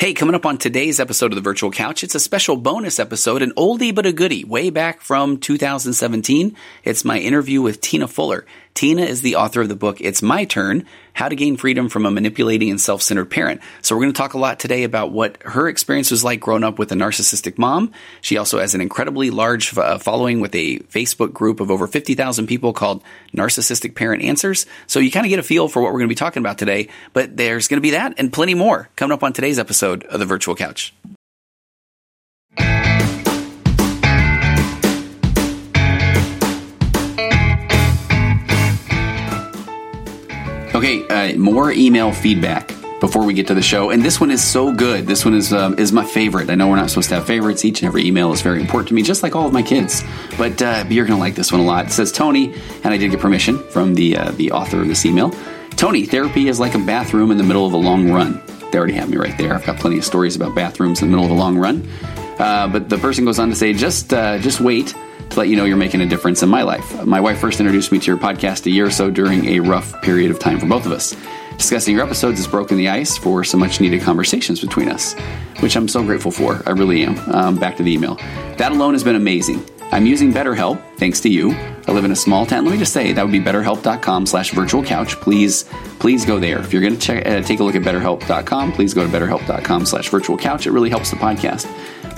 Hey, coming up on today's episode of the Virtual Couch, it's a special bonus episode, an oldie but a goodie, way back from 2017. It's my interview with Tina Fuller. Tina is the author of the book It's My Turn How to Gain Freedom from a Manipulating and Self Centered Parent. So, we're going to talk a lot today about what her experience was like growing up with a narcissistic mom. She also has an incredibly large uh, following with a Facebook group of over 50,000 people called Narcissistic Parent Answers. So, you kind of get a feel for what we're going to be talking about today, but there's going to be that and plenty more coming up on today's episode of the Virtual Couch. Uh, more email feedback before we get to the show, and this one is so good. This one is um, is my favorite. I know we're not supposed to have favorites. Each and every email is very important to me, just like all of my kids. But, uh, you're going to like this one a lot. It says Tony, and I did get permission from the uh, the author of this email. Tony, therapy is like a bathroom in the middle of a long run. They already have me right there. I've got plenty of stories about bathrooms in the middle of a long run. Uh, but the person goes on to say, just uh, just wait to let you know you're making a difference in my life. My wife first introduced me to your podcast a year or so during a rough period of time for both of us. Discussing your episodes has broken the ice for some much needed conversations between us, which I'm so grateful for. I really am. Um, back to the email. That alone has been amazing. I'm using BetterHelp, thanks to you. I live in a small town. Let me just say that would be betterhelp.com slash virtual couch. Please, please go there. If you're going to uh, take a look at betterhelp.com, please go to betterhelp.com slash virtual couch. It really helps the podcast.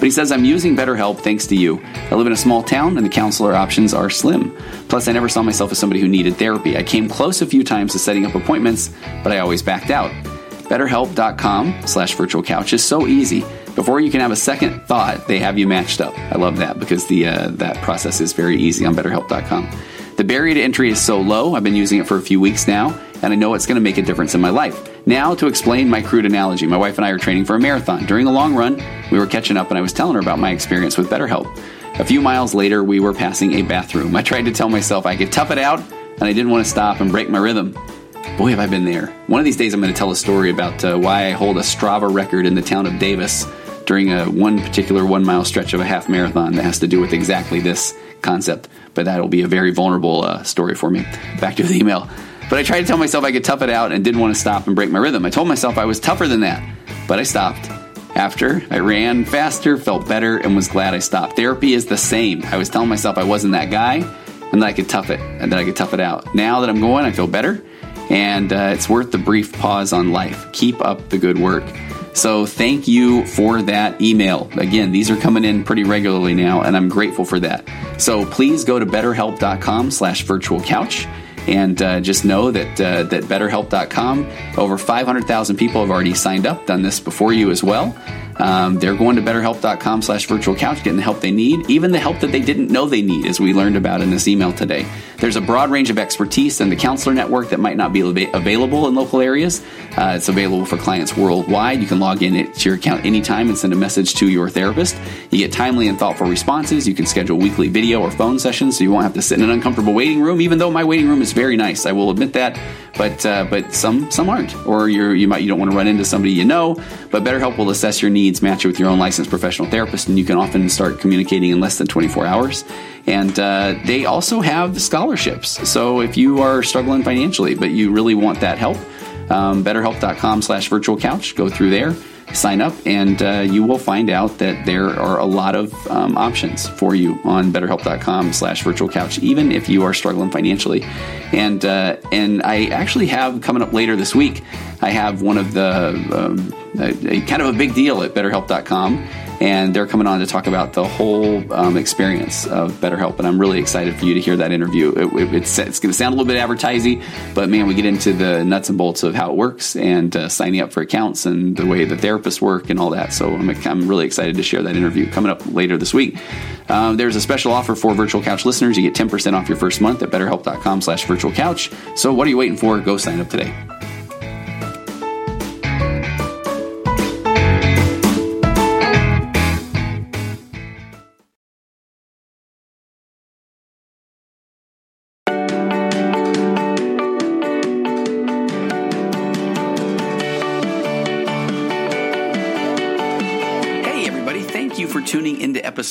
But he says, I'm using BetterHelp thanks to you. I live in a small town and the counselor options are slim. Plus, I never saw myself as somebody who needed therapy. I came close a few times to setting up appointments, but I always backed out. BetterHelp.com slash virtual couch is so easy. Before you can have a second thought, they have you matched up. I love that because the uh, that process is very easy on BetterHelp.com. The barrier to entry is so low. I've been using it for a few weeks now, and I know it's going to make a difference in my life. Now, to explain my crude analogy, my wife and I are training for a marathon. During the long run, we were catching up, and I was telling her about my experience with BetterHelp. A few miles later, we were passing a bathroom. I tried to tell myself I could tough it out, and I didn't want to stop and break my rhythm. Boy, have I been there. One of these days, I'm going to tell a story about uh, why I hold a Strava record in the town of Davis during a one particular one mile stretch of a half marathon that has to do with exactly this concept. But that'll be a very vulnerable uh, story for me. Back to the email. But I tried to tell myself I could tough it out and didn't want to stop and break my rhythm. I told myself I was tougher than that, but I stopped. After, I ran faster, felt better, and was glad I stopped. Therapy is the same. I was telling myself I wasn't that guy and that I could tough it and that I could tough it out. Now that I'm going, I feel better, and uh, it's worth the brief pause on life. Keep up the good work. So thank you for that email. Again, these are coming in pretty regularly now, and I'm grateful for that. So please go to betterhelp.com slash virtual couch and uh, just know that uh, that BetterHelp.com, over 500,000 people have already signed up, done this before you as well. Um, they're going to BetterHelp.com slash virtual couch, getting the help they need, even the help that they didn't know they need, as we learned about in this email today. There's a broad range of expertise in the counselor network that might not be available in local areas. Uh, it's available for clients worldwide. You can log in to your account anytime and send a message to your therapist. You get timely and thoughtful responses. You can schedule weekly video or phone sessions so you won't have to sit in an uncomfortable waiting room, even though my waiting room is very nice. I will admit that but uh, but some some aren't, or you you might you don't want to run into somebody you know. But BetterHelp will assess your needs, match it with your own licensed professional therapist, and you can often start communicating in less than 24 hours. And uh, they also have scholarships. So if you are struggling financially, but you really want that help, um, BetterHelp.com/slash virtual couch. Go through there sign up, and uh, you will find out that there are a lot of um, options for you on BetterHelp.com slash virtual couch, even if you are struggling financially. And uh, and I actually have coming up later this week. I have one of the um, a, a kind of a big deal at BetterHelp.com and they're coming on to talk about the whole um, experience of BetterHelp. And I'm really excited for you to hear that interview. It, it, it's, it's going to sound a little bit advertising, but man, we get into the nuts and bolts of how it works and uh, signing up for accounts and the way the therapists work and all that. So I'm, I'm really excited to share that interview coming up later this week. Um, there's a special offer for Virtual Couch listeners. You get 10% off your first month at betterhelp.com slash virtual couch. So what are you waiting for? Go sign up today.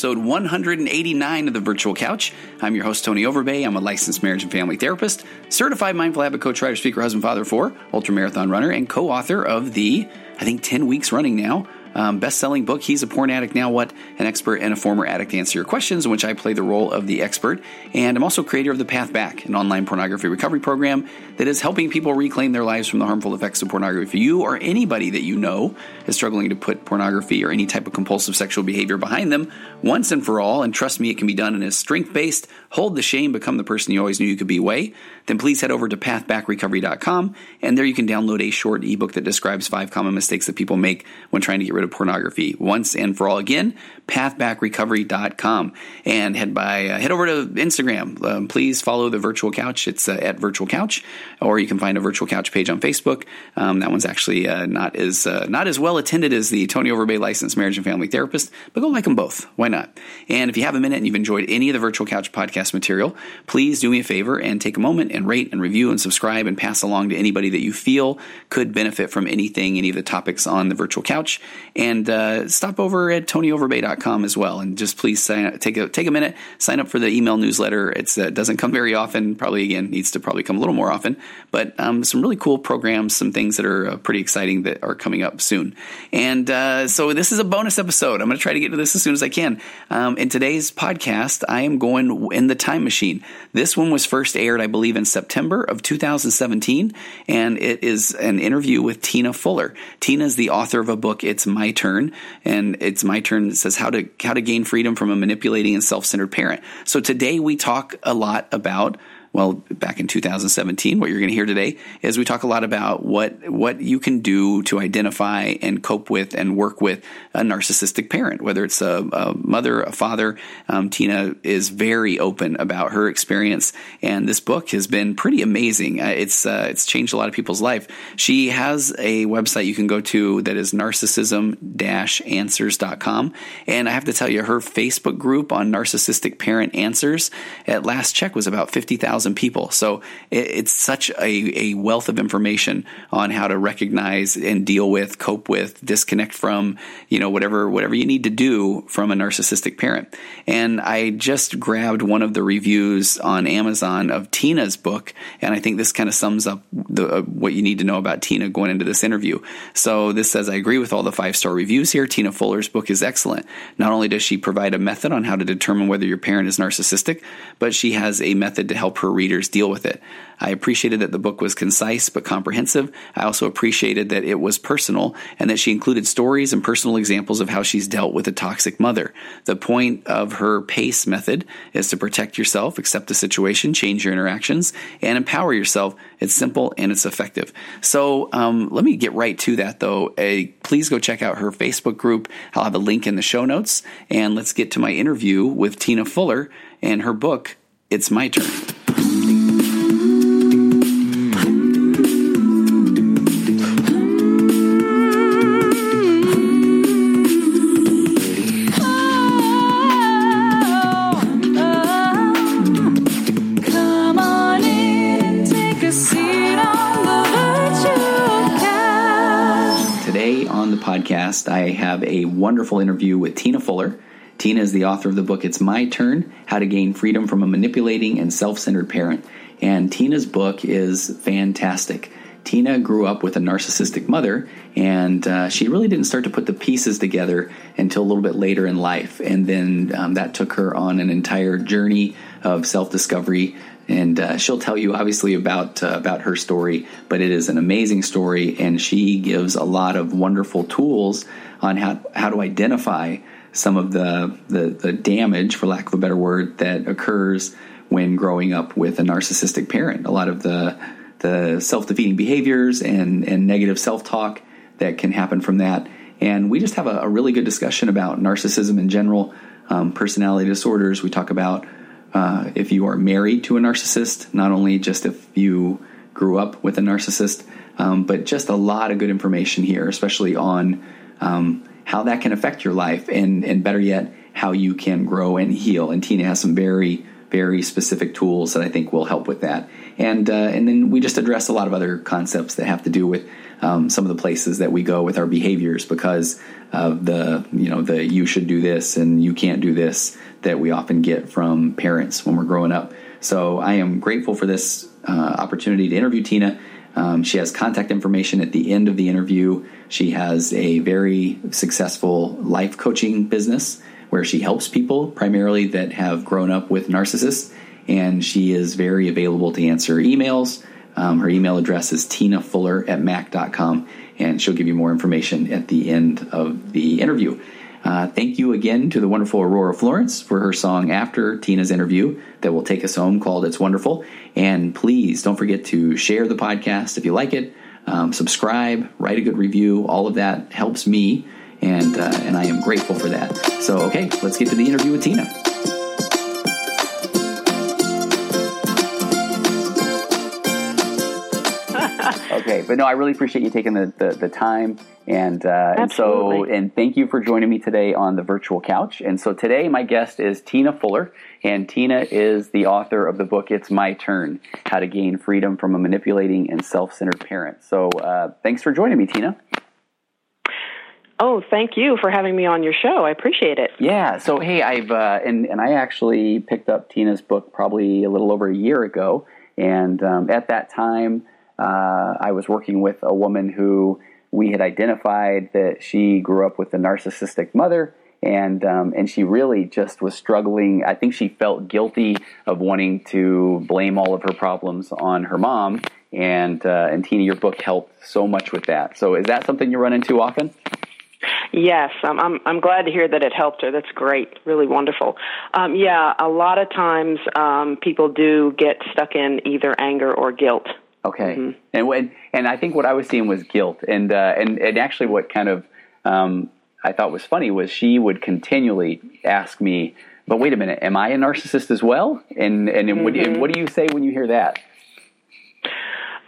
Episode 189 of the Virtual Couch. I'm your host, Tony Overbay. I'm a licensed marriage and family therapist, certified mindful habit coach, writer, speaker, husband, father for ultra marathon runner, and co author of the, I think, 10 weeks running now, um, best selling book, He's a Porn Addict Now What? An Expert and a Former Addict Answer Your Questions, in which I play the role of the expert. And I'm also creator of The Path Back, an online pornography recovery program that is helping people reclaim their lives from the harmful effects of pornography. If you or anybody that you know is struggling to put pornography or any type of compulsive sexual behavior behind them once and for all, and trust me, it can be done in a strength based, hold the shame, become the person you always knew you could be way, then please head over to pathbackrecovery.com and there you can download a short ebook that describes five common mistakes that people make when trying to get rid of pornography once and for all. Again, pathbackrecovery.com and head by uh, head over to Instagram. Um, please follow the virtual couch. It's uh, at virtual couch, or you can find a virtual couch page on Facebook. Um, that one's actually uh, not as uh, not as well attended as the Tony Overbay licensed marriage and family therapist, but go like them both. Why not? And if you have a minute and you've enjoyed any of the virtual couch podcast material, please do me a favor and take a moment and rate and review and subscribe and pass along to anybody that you feel could benefit from anything, any of the topics on the virtual couch. And uh, stop over at tonyoverbay.com as well. And just please sign, take a take a minute, sign up for the email newsletter. It uh, doesn't come very often. Probably again needs to probably come a little more often. But um, some really cool programs, some things that are uh, pretty exciting that are coming up soon. And uh, so this is a bonus episode. I'm going to try to get to this as soon as I can. Um, in today's podcast, I am going in the time machine. This one was first aired, I believe, in September of 2017, and it is an interview with Tina Fuller. Tina is the author of a book, It's My Turn, and It's My Turn says how to how to gain freedom from a manipulating and self-centered parent. So today we talk a lot about well, back in 2017, what you're going to hear today is we talk a lot about what what you can do to identify and cope with and work with a narcissistic parent, whether it's a, a mother, a father. Um, Tina is very open about her experience, and this book has been pretty amazing. Uh, it's uh, it's changed a lot of people's life. She has a website you can go to that is narcissism-answers.com, and I have to tell you, her Facebook group on narcissistic parent answers at last check was about fifty thousand thousand people. So it, it's such a, a wealth of information on how to recognize and deal with, cope with, disconnect from, you know, whatever whatever you need to do from a narcissistic parent. And I just grabbed one of the reviews on Amazon of Tina's book, and I think this kind of sums up the, uh, what you need to know about Tina going into this interview. So this says, I agree with all the five star reviews here. Tina Fuller's book is excellent. Not only does she provide a method on how to determine whether your parent is narcissistic, but she has a method to help her readers deal with it. I appreciated that the book was concise but comprehensive. I also appreciated that it was personal and that she included stories and personal examples of how she's dealt with a toxic mother. The point of her PACE method is to protect yourself, accept the situation, change your interactions, and empower yourself. It's simple and it's effective. So um, let me get right to that though. Please go check out her Facebook group. I'll have a link in the show notes. And let's get to my interview with Tina Fuller and her book, It's My Turn. I have a wonderful interview with Tina Fuller. Tina is the author of the book It's My Turn How to Gain Freedom from a Manipulating and Self Centered Parent. And Tina's book is fantastic. Tina grew up with a narcissistic mother, and uh, she really didn't start to put the pieces together until a little bit later in life. And then um, that took her on an entire journey of self discovery, and uh, she'll tell you obviously about uh, about her story. But it is an amazing story, and she gives a lot of wonderful tools on how how to identify some of the, the the damage, for lack of a better word, that occurs when growing up with a narcissistic parent. A lot of the the self defeating behaviors and and negative self talk that can happen from that. And we just have a, a really good discussion about narcissism in general, um, personality disorders. We talk about uh, if you are married to a narcissist, not only just if you grew up with a narcissist, um, but just a lot of good information here, especially on um, how that can affect your life, and and better yet, how you can grow and heal. And Tina has some very very specific tools that I think will help with that. And uh, and then we just address a lot of other concepts that have to do with um, some of the places that we go with our behaviors because of the you know the you should do this and you can't do this that we often get from parents when we're growing up. So I am grateful for this uh, opportunity to interview Tina. Um, she has contact information at the end of the interview. She has a very successful life coaching business where she helps people primarily that have grown up with narcissists, and she is very available to answer emails. Um, her email address is tinafuller at mac.com, and she'll give you more information at the end of the interview. Uh, thank you again to the wonderful Aurora Florence for her song after Tina's interview that will take us home called It's Wonderful. And please don't forget to share the podcast if you like it, um, subscribe, write a good review. All of that helps me, and, uh, and I am grateful for that. So, okay, let's get to the interview with Tina. Okay, but no, I really appreciate you taking the, the, the time. And, uh, and so, and thank you for joining me today on the virtual couch. And so today my guest is Tina Fuller, and Tina is the author of the book It's My Turn: How to Gain Freedom from a Manipulating and Self-Centered Parent. So, uh, thanks for joining me, Tina. Oh, thank you for having me on your show. I appreciate it. Yeah. So, hey, I've uh, and and I actually picked up Tina's book probably a little over a year ago, and um, at that time, uh, I was working with a woman who we had identified that she grew up with a narcissistic mother, and um, and she really just was struggling. I think she felt guilty of wanting to blame all of her problems on her mom. And uh, and Tina, your book helped so much with that. So, is that something you run into often? Yes, um, I'm. I'm glad to hear that it helped her. That's great, really wonderful. Um, yeah, a lot of times um, people do get stuck in either anger or guilt. Okay, mm-hmm. and when and I think what I was seeing was guilt, and uh, and and actually what kind of um, I thought was funny was she would continually ask me, "But wait a minute, am I a narcissist as well?" And and, mm-hmm. what, do, what do you say when you hear that?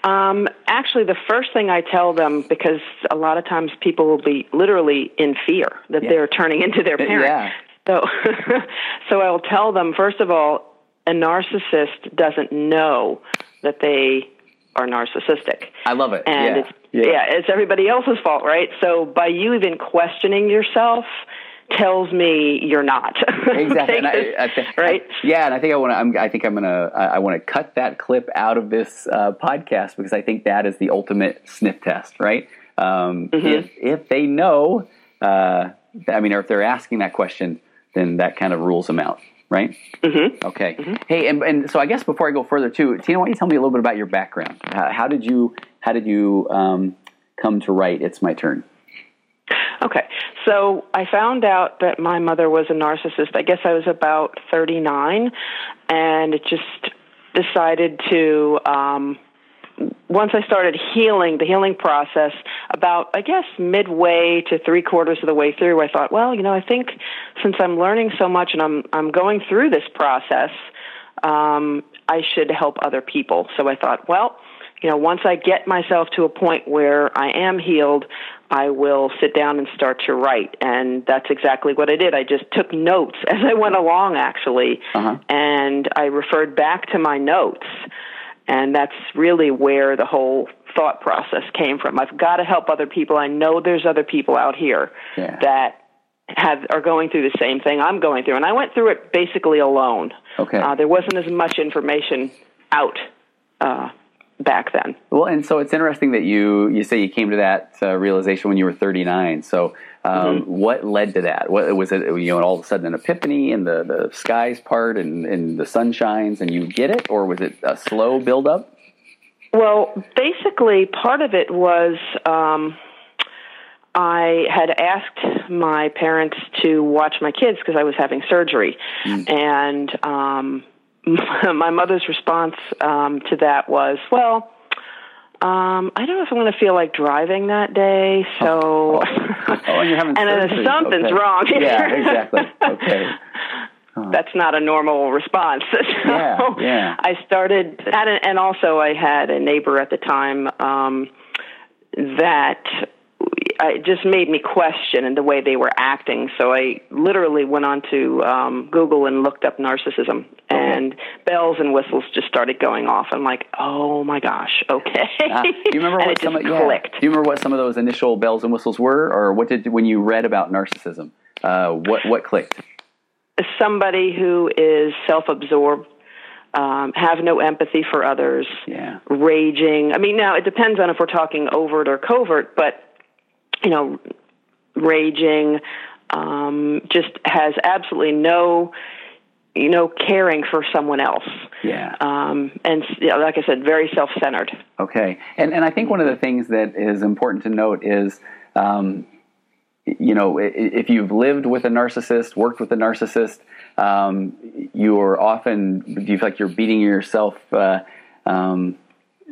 Um, actually, the first thing I tell them, because a lot of times people will be literally in fear that yeah. they're turning into their parent. Yeah. So, so I will tell them first of all, a narcissist doesn't know that they are narcissistic. I love it. And yeah. it's yeah. yeah, it's everybody else's fault, right? So by you even questioning yourself tells me you're not. exactly. I, I th- right? I, yeah, and I think I want to. I think I'm gonna. I want to cut that clip out of this uh, podcast because I think that is the ultimate sniff test, right? Um, mm-hmm. If if they know, uh, I mean, or if they're asking that question, then that kind of rules them out right? Mm-hmm. Okay. Mm-hmm. Hey, and, and so I guess before I go further too, Tina, why don't you tell me a little bit about your background? How, how did you how did you um, come to write It's My Turn? Okay, so I found out that my mother was a narcissist. I guess I was about 39, and it just decided to um, once I started healing, the healing process, about, I guess, midway to three quarters of the way through, I thought, well, you know, I think since I'm learning so much and I'm, I'm going through this process, um, I should help other people. So I thought, well, you know, once I get myself to a point where I am healed, I will sit down and start to write. And that's exactly what I did. I just took notes as I went along, actually, uh-huh. and I referred back to my notes. And that's really where the whole thought process came from. I've got to help other people. I know there's other people out here yeah. that have are going through the same thing I'm going through, and I went through it basically alone. Okay, uh, there wasn't as much information out uh, back then. Well, and so it's interesting that you you say you came to that uh, realization when you were 39. So, um, mm-hmm. what led to that? What was it? You know, all of a sudden an epiphany, and the the skies part, and and the sun shines, and you get it, or was it a slow build up? Well, basically, part of it was. Um, I had asked my parents to watch my kids because I was having surgery, mm. and um, my mother's response um, to that was, "Well, um, I don't know if I'm going to feel like driving that day, so." Oh, oh. oh and and something's okay. wrong. yeah, exactly. Okay. Huh. That's not a normal response. so yeah, yeah. I started, and also I had a neighbor at the time um, that it just made me question in the way they were acting. So I literally went on to um, Google and looked up narcissism, and bells and whistles just started going off. I'm like, oh my gosh, okay. Uh, do you remember what some of, yeah. Do you remember what some of those initial bells and whistles were, or what did when you read about narcissism? Uh, what what clicked? Somebody who is self-absorbed um, have no empathy for others, Yeah. raging. I mean, now it depends on if we're talking overt or covert, but you know, raging, um, just has absolutely no, you know, caring for someone else. Yeah. Um, and yeah, like I said, very self-centered. Okay, and and I think one of the things that is important to note is, um, you know, if you've lived with a narcissist, worked with a narcissist, um, you're often do you feel like you're beating yourself, uh, um,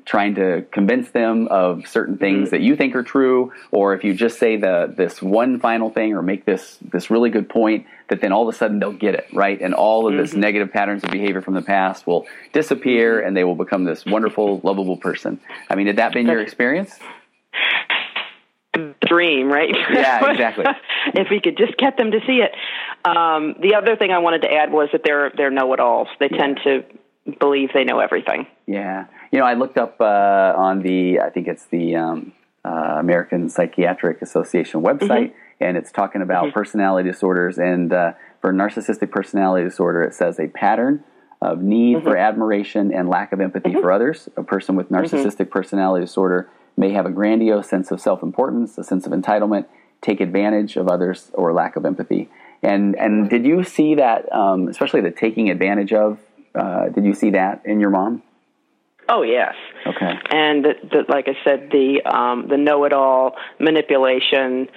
trying to convince them of certain things mm-hmm. that you think are true, or if you just say the this one final thing or make this this really good point, that then all of a sudden they'll get it right, and all of this mm-hmm. negative patterns of behavior from the past will disappear, mm-hmm. and they will become this wonderful, lovable person. I mean, had that been your experience? dream, right? Yeah, exactly. if we could just get them to see it. Um, the other thing I wanted to add was that they're they're know-it-alls. They tend to believe they know everything. Yeah, you know, I looked up uh, on the I think it's the um, uh, American Psychiatric Association website, and it's talking about personality disorders. And uh, for narcissistic personality disorder, it says a pattern of need for admiration and lack of empathy for others. A person with narcissistic personality disorder may have a grandiose sense of self-importance, a sense of entitlement, take advantage of others, or lack of empathy. And and did you see that, um, especially the taking advantage of? Uh, did you see that in your mom? Oh yes. Okay. And the, the, like I said, the um, the know-it-all manipulation.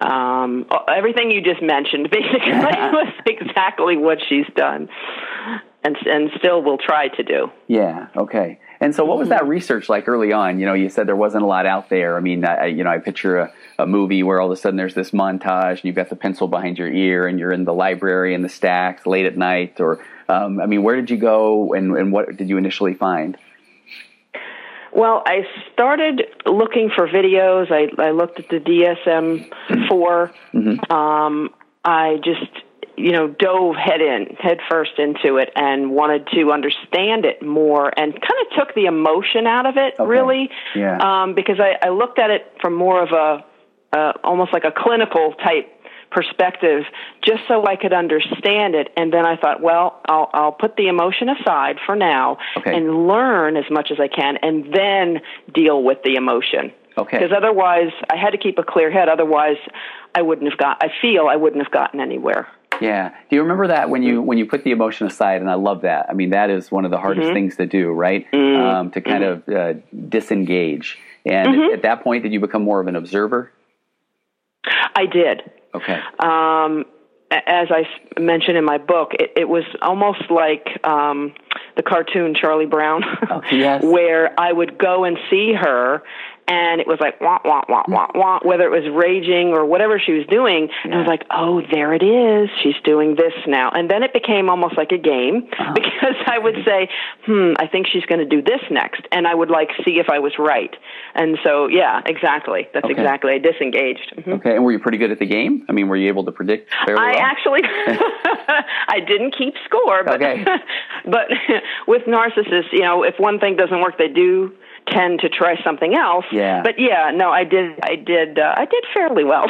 Um, everything you just mentioned basically was exactly what she's done, and and still will try to do. Yeah. Okay. And so, what was that research like early on? You know, you said there wasn't a lot out there. I mean, I, you know, I picture a, a movie where all of a sudden there's this montage, and you've got the pencil behind your ear, and you're in the library in the stacks late at night. Or, um, I mean, where did you go, and, and what did you initially find? Well, I started looking for videos. I, I looked at the DSM 4. Um, I just, you know, dove head in, head first into it and wanted to understand it more and kind of took the emotion out of it, Okay. really. Yeah. Um, because I, I looked at it from more of a, uh, almost like a clinical type perspective just so I could understand it. And then I thought, well, I'll, I'll put the emotion aside for now Okay. and learn as much as I can and then deal with the emotion. Okay. Because otherwise, I had to keep a clear head. Otherwise, I wouldn't have got. I feel I wouldn't have gotten anywhere. Yeah. Do you remember that when you when you put the emotion aside? And I love that. I mean, that is one of the hardest things to do, right? Um, to kind of uh, disengage. And at, at that point, did you become more of an observer? I did. Okay. um, as I mentioned in my book, it, it was almost like um, the cartoon Charlie Brown, Oh, yes. where I would go and see her, and it was like wah wah wah wah wah, whether it was raging or whatever she was doing, and I was like, oh, there it is, she's doing this now, and then it became almost like a game Uh-huh. because I would say, hmm, I think she's going to do this next, and I would like see if I was right, and so yeah, exactly, that's Okay. exactly, I disengaged. Mhm. Okay. And were you pretty good at the game? I mean, were you able to predict fairly I well? actually, I didn't keep score, but Okay. but with narcissists, you know, if one thing doesn't work, they do tend to try something else. Yeah. But yeah, no, I did, I did, uh, I did fairly well.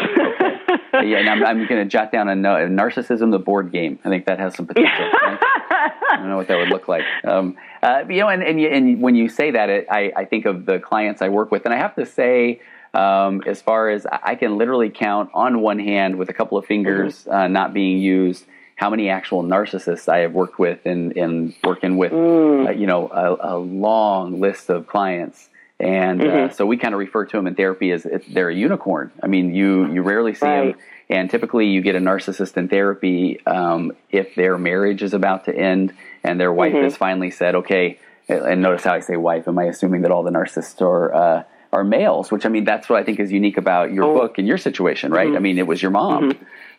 yeah, and I'm, I'm going to jot down a note. Narcissism, the board game. I think that has some potential. right? I don't know what that would look like. Um, uh, you know, and, and, and when you say that, it, I, I think of the clients I work with, and I have to say, um, as far as I I can literally count on one hand with a couple of fingers uh, not being used, how many actual narcissists I have worked with in, in working with, uh, you know, a, a long list of clients. And uh, so we kind of refer to them in therapy as they're a unicorn. I mean, you, you rarely see Right. them. And typically, you get a narcissist in therapy um, if their marriage is about to end and their wife has finally said, "Okay." And notice how I say wife. Am I assuming that all the narcissists are uh, are males? Which I mean, that's what I think is unique about your book and your situation, right? I mean, it was your mom.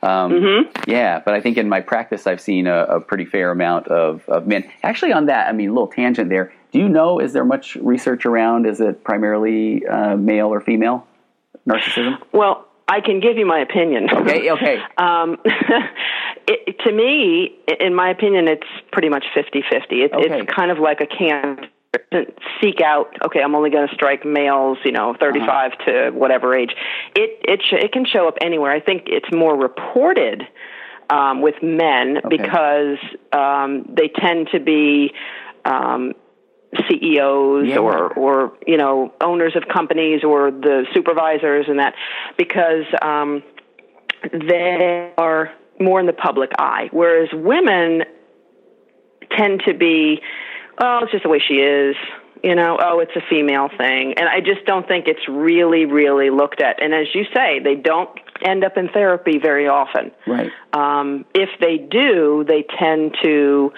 Um, Yeah, but I think in my practice, I've seen a, a pretty fair amount of, of men. Actually, on that, I mean, a little tangent there. Do you know? Is there much research around? Is it primarily uh, male or female narcissism? well, I can give you my opinion. Okay, okay. Um, it, to me, in my opinion, it's pretty much 50 50. It, Okay. It's kind of like a cancer. Seek out, okay, I'm only going to strike males, you know, 35 to whatever age. It, it, sh- it can show up anywhere. I think it's more reported um, with men because um, they tend to be um, CEOs Yeah. or or you know owners of companies or the supervisors and that because um, they are more in the public eye, whereas women tend to be, oh, it's just the way she is. You know, oh, it's a female thing. And I just don't think it's really, really looked at. And as you say, they don't end up in therapy very often. Right. Um, if they do, they tend to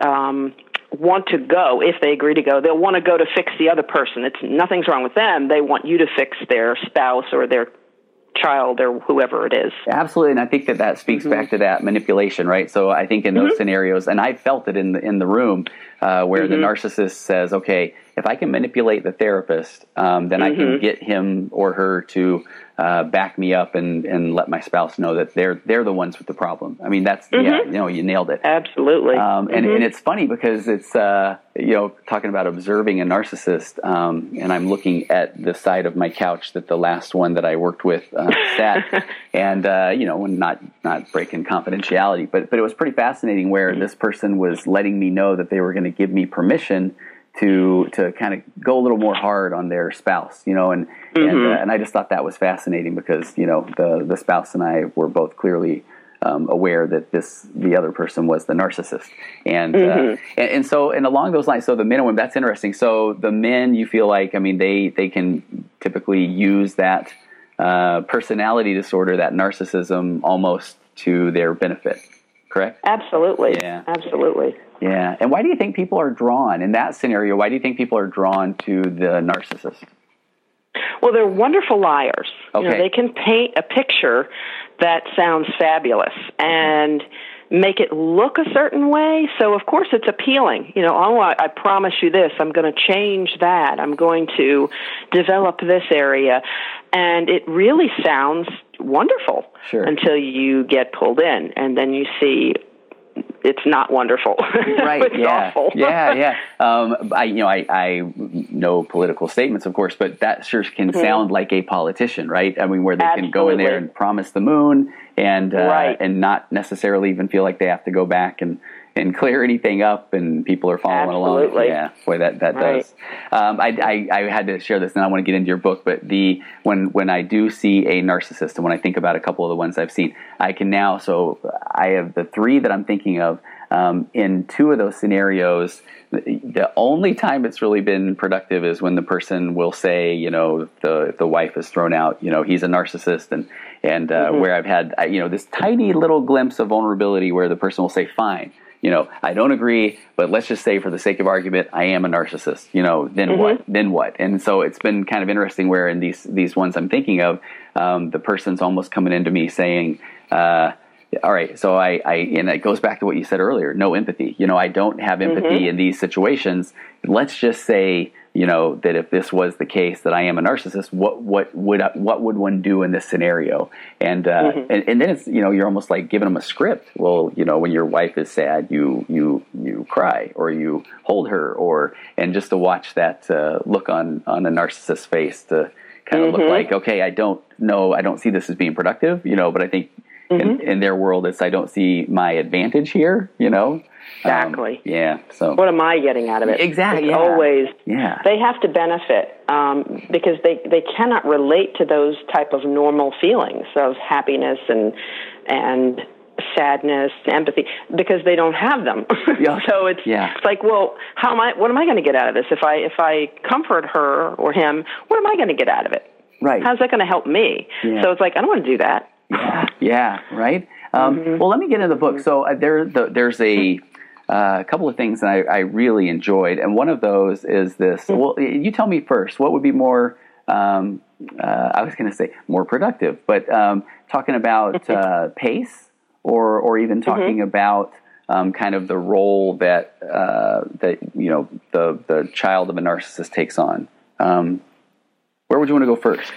um, want to go. If they agree to go, they'll want to go to fix the other person. It's nothing's wrong with them. They want you to fix their spouse or their child or whoever it is. Absolutely, and I think that that speaks back to that manipulation, right? So I think in those scenarios, and I felt it in the in the room uh, where the narcissist says, "Okay, if I can manipulate the therapist, um, then I can get him or her to uh, back me up and and let my spouse know that they're they're the ones with the problem." I mean, that's yeah, you know, you nailed it. Absolutely. Um, and, and it's funny because it's, uh, you know, talking about observing a narcissist, um, and I'm looking at the side of my couch that the last one that I worked with uh, sat, and uh, you know, not not breaking confidentiality, but but it was pretty fascinating where this person was letting me know that they were going to give me permission to to kind of go a little more hard on their spouse, you know, and and, uh, and I just thought that was fascinating because you know the the spouse and I were both clearly um, aware that this the other person was the narcissist, and, uh, and and so and along those lines, so the men and women that's interesting. So the men, you feel like I mean they they can typically use that uh, personality disorder, that narcissism, almost to their benefit. Correct. Absolutely. Yeah. Absolutely. Yeah. And why do you think people are drawn in that scenario? Why do you think people are drawn to the narcissist? Well, they're wonderful liars. You know, Okay. they can paint a picture that sounds fabulous and make it look a certain way. So, of course, it's appealing. You know, oh, I, I promise you this. I'm going to change that. I'm going to develop this area. And it really sounds wonderful Sure. until you get pulled in and then you see it's not wonderful. right it's yeah awful. yeah yeah um, i you know I, I know political statements of course but that sure can sound like a politician right i mean where they can go in there Mm-hmm. And promise the moon and uh, Right. and not necessarily even feel like they have to go back and and clear anything up and people are following along Absolutely. yeah boy that that Right. does um, I, I, I had to share this and i want to get into your book but the when when i do see a narcissist and when i think about a couple of the ones i've seen i can now so i have the three that i'm thinking of um, in two of those scenarios, the, only time it's really been productive is when the person will say, you know, the the wife is thrown out, you know, he's a narcissist, and and uh, where I've had, you know, this tiny little glimpse of vulnerability where the person will say, fine. You know, I don't agree, but let's just say, for the sake of argument, I am a narcissist. You know, then what? Then what? And so it's been kind of interesting. Where in these these ones I'm thinking of, um, the person's almost coming into me saying, uh, all right so I, I and it goes back to what you said earlier no empathy you know i don't have empathy in these situations let's just say you know that if this was the case that i am a narcissist what what would I, what would one do in this scenario? And uh and, and then it's you know you're almost like giving them a script. Well you know when your wife is sad you you you cry or you hold her or and just to watch that uh, look on on a narcissist's face to kind of look like okay i don't know i don't see this as being productive you know but i think in, in their world it's i don't see my advantage here you know Um, Exactly. yeah so What am I getting out of it? Exactly, yeah. always yeah they have to benefit um, because they they cannot relate to those type of normal feelings of happiness and and sadness, empathy, because they don't have them. Yeah. so it's Yeah. it's like, well, how am I? What am I going to get out of this? If I if I comfort her or him, what am I going to get out of it? right How's that going to help me? Yeah. So it's like I don't want to do that. Yeah, yeah, right. Um, Well, let me get into the book. So uh, there, the, there's a uh, couple of things that I, I really enjoyed, and one of those is this. Well, you tell me first. What would be more? Um, uh, I was going to say more productive, but um, talking about uh, pace, or or even talking about. Um, kind of the role that uh, that you know the the child of a narcissist takes on. Um, where would you want to go first?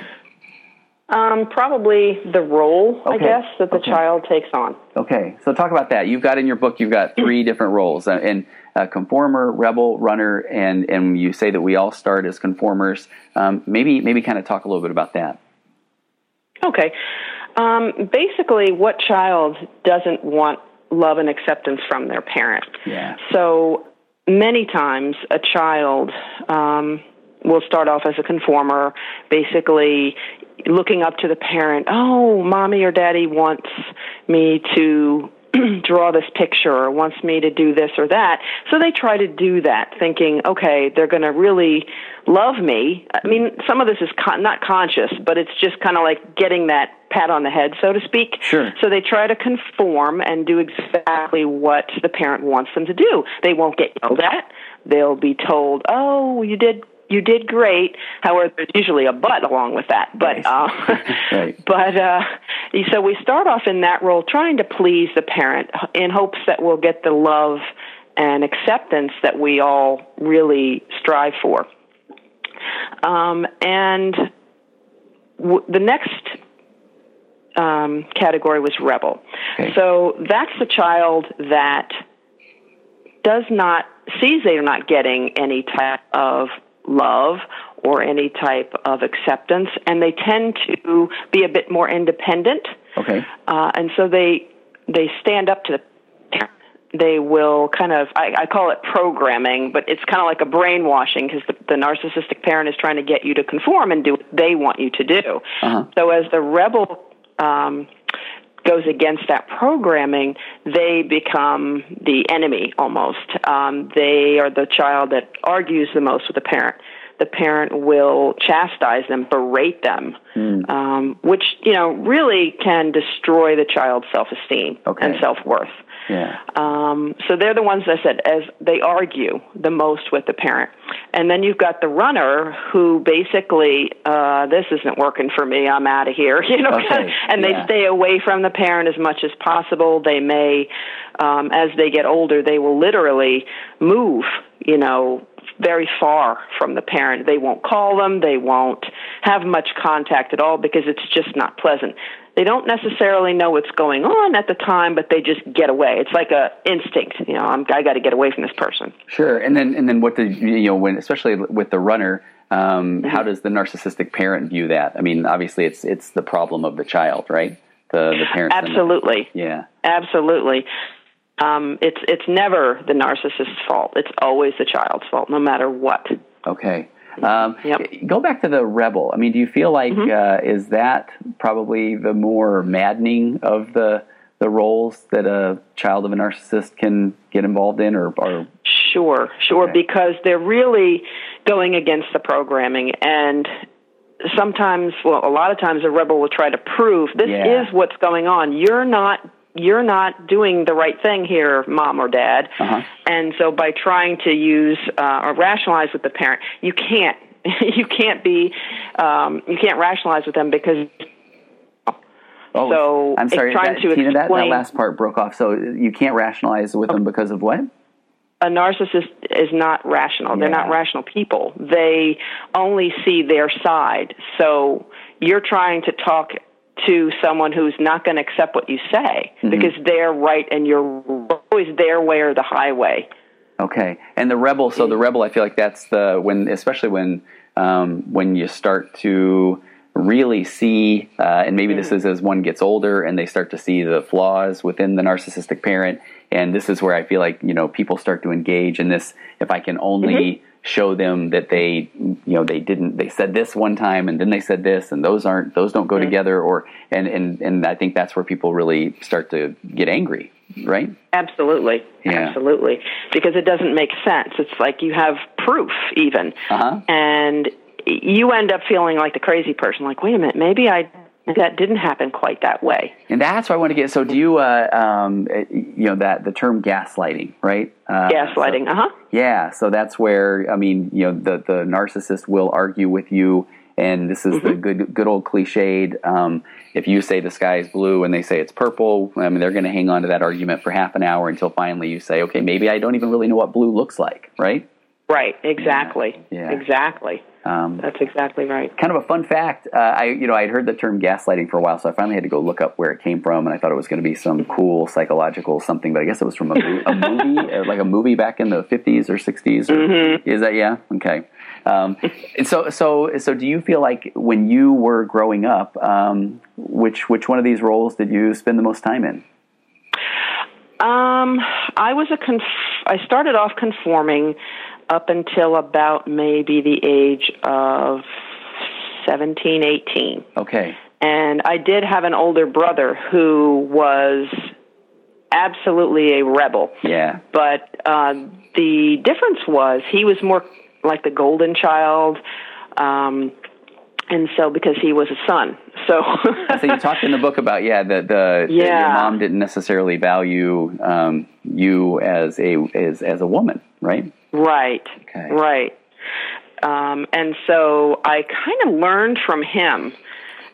Um, probably the role, I guess, that the Okay. child takes on. Okay, so talk about that. You've got in your book, you've got three different roles, uh, and uh, conformer, rebel, runner, and and you say that we all start as conformers. Um, maybe maybe kind of talk a little bit about that. Okay. Um, basically, what child doesn't want love and acceptance from their parent? Yeah. So many times a child um, will start off as a conformer, basically looking up to the parent. Oh, mommy or daddy wants me to draw this picture or wants me to do this or that. So they try to do that, thinking, okay, they're going to really love me. I mean, some of this is con- not conscious, but it's just kind of like getting that pat on the head, so to speak. Sure. So they try to conform and do exactly what the parent wants them to do. They won't get yelled at. They'll be told, "Oh, you did you did great. However, there's usually a but along with that. But uh, right. but uh, so we start off in that role, trying to please the parent in hopes that we'll get the love and acceptance that we all really strive for. Um, and w- the next um, category was rebel. Okay. So that's the child that does not sees they're not getting any type of love or any type of acceptance, and they tend to be a bit more independent. Okay. Uh, and so they they stand up to the parent. They will kind of I, I call it programming, but it's kind of like a brainwashing because the, the narcissistic parent is trying to get you to conform and do what they want you to do. Uh-huh. So as the rebel um, goes against that programming, they become the enemy almost. Um, they are the child that argues the most with the parent. The parent will chastise them, berate them, Hmm. um, which you know really can destroy the child's self-esteem Okay. and self-worth. Yeah. Um, so they're the ones that said as they argue the most with the parent, and then you've got the runner who basically uh, this isn't working for me. I'm out of here. You know, Okay, and they yeah. stay away from the parent as much as possible. They may, um, as they get older, they will literally move. You know. Very far from the parent. They won't call them. They won't have much contact at all because it's just not pleasant they don't necessarily know what's going on at the time, but they just get away. It's like a instinct. You know, I'm, I got to get away from this person. Sure. And then and then what did you know when especially with the runner? Um, Mm-hmm. How does the narcissistic parent view that? I mean, obviously, it's it's the problem of the child, right? The the parent. Absolutely, Yeah. absolutely. Um, it's it's never the narcissist's fault. It's always the child's fault, no matter what. Okay. Um, Yep. Mm-hmm. Go back to the rebel. I mean, do you feel like uh, is that probably the more maddening of the the roles that a child of a narcissist can get involved in, or, or Sure, sure, Okay. because they're really going against the programming and sometimes well a lot of times a rebel will try to prove this Yeah. is what's going on. You're not you're not doing the right thing here, mom or dad. Uh-huh. And so by trying to use uh, or rationalize with the parent, you can't you can't be um, you can't rationalize with them because oh, So, I'm sorry, trying that, to Tina, that, that last part broke off. So you can't rationalize with them because of what? a narcissist is not rational. They're not rational people. They only see their side. So you're trying to talk to someone who's not going to accept what you say Mm-hmm. because they're right and you're always their way or the highway. Okay, and the rebel. So the rebel, I feel like that's the when, especially when um, when you start to really see, uh, and maybe this is as one gets older and they start to see the flaws within the narcissistic parent, and this is where I feel like you know people start to engage in this. If I can only show them that they, you know, they didn't, they said this one time and then they said this, and those aren't, those don't go together, or and and and I think that's where people really start to get angry, right? Absolutely. Yeah. Absolutely. Because it doesn't make sense. It's like you have proof even. Uh-huh. And you end up feeling like the crazy person like, "Wait a minute, maybe I that didn't happen quite that way." And that's what I want to get. So, do you, uh, um, uh, you know, that the term gaslighting, right? Uh, Gaslighting. so- uh-huh. yeah. So that's where I mean, you know, the the narcissist will argue with you, and this is the good good old cliched. Um, if you say the sky is blue and they say it's purple, I mean, they're going to hang on to that argument for half an hour until finally you say, okay, maybe I don't even really know what blue looks like, right? Right, exactly. Yeah. Exactly. Um, That's exactly right. kind of a fun fact. Uh, I, you know, I'd heard the term gaslighting for a while, so I finally had to go look up where it came from, and I thought it was going to be some cool psychological something, but I guess it was from a, a movie, uh, like a movie back in the fifties or 60s or, Is that yeah? Okay. Um, so, so, so, do you feel like when you were growing up, um, which which one of these roles did you spend the most time in? Um, I was a conf- I started off conforming up until about maybe the age of 17, 18. Okay. And I did have an older brother who was absolutely a rebel. Yeah. But uh, the difference was he was more like the golden child. Um, and so because he was a son, so so you talked in the book about yeah the the Yeah. that your mom didn't necessarily value um, you as a as as a woman, right? Right, Okay. right. Um, and so I kind of learned from him,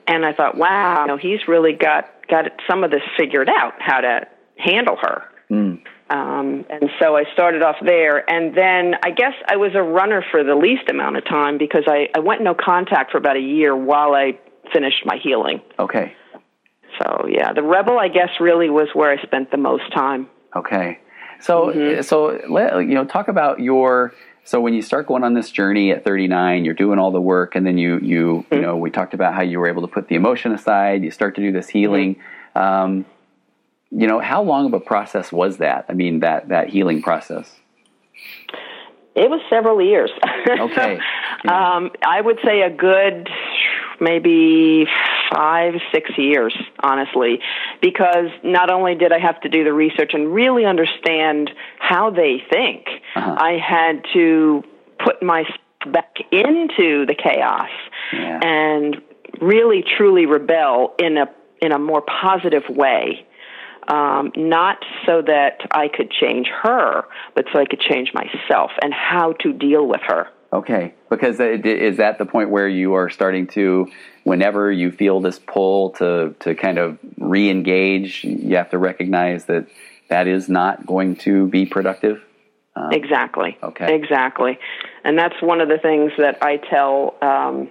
and I thought, wow, you know, he's really got got some of this figured out how to handle her. Mm. Um, and so I started off there, and then I guess I was a runner for the least amount of time because I, I went no contact for about a year while I finished my healing. Okay. So yeah, the rebel I guess really was where I spent the most time. Okay. So Mm-hmm. so let, you know talk about your so when you start going on this journey at 39, you're doing all the work, and then you you Mm-hmm. you know we talked about how you were able to put the emotion aside. You start to do this healing. Mm-hmm. Um, you know how long of a process was that? I mean that that healing process. It was several years. Okay. um, I would say a good maybe five, six years, honestly, because not only did I have to do the research and really understand how they think, Uh-huh. I had to put myself back into the chaos Yeah. and really truly rebel in a in a more positive way. Um, not so that I could change her, but so I could change myself and how to deal with her. Okay, because it- is that the point where you are starting to, whenever you feel this pull to to kind of re-engage, you have to recognize that that is not going to be productive. Exactly. Okay. Exactly. And that's one of the things that I tell um,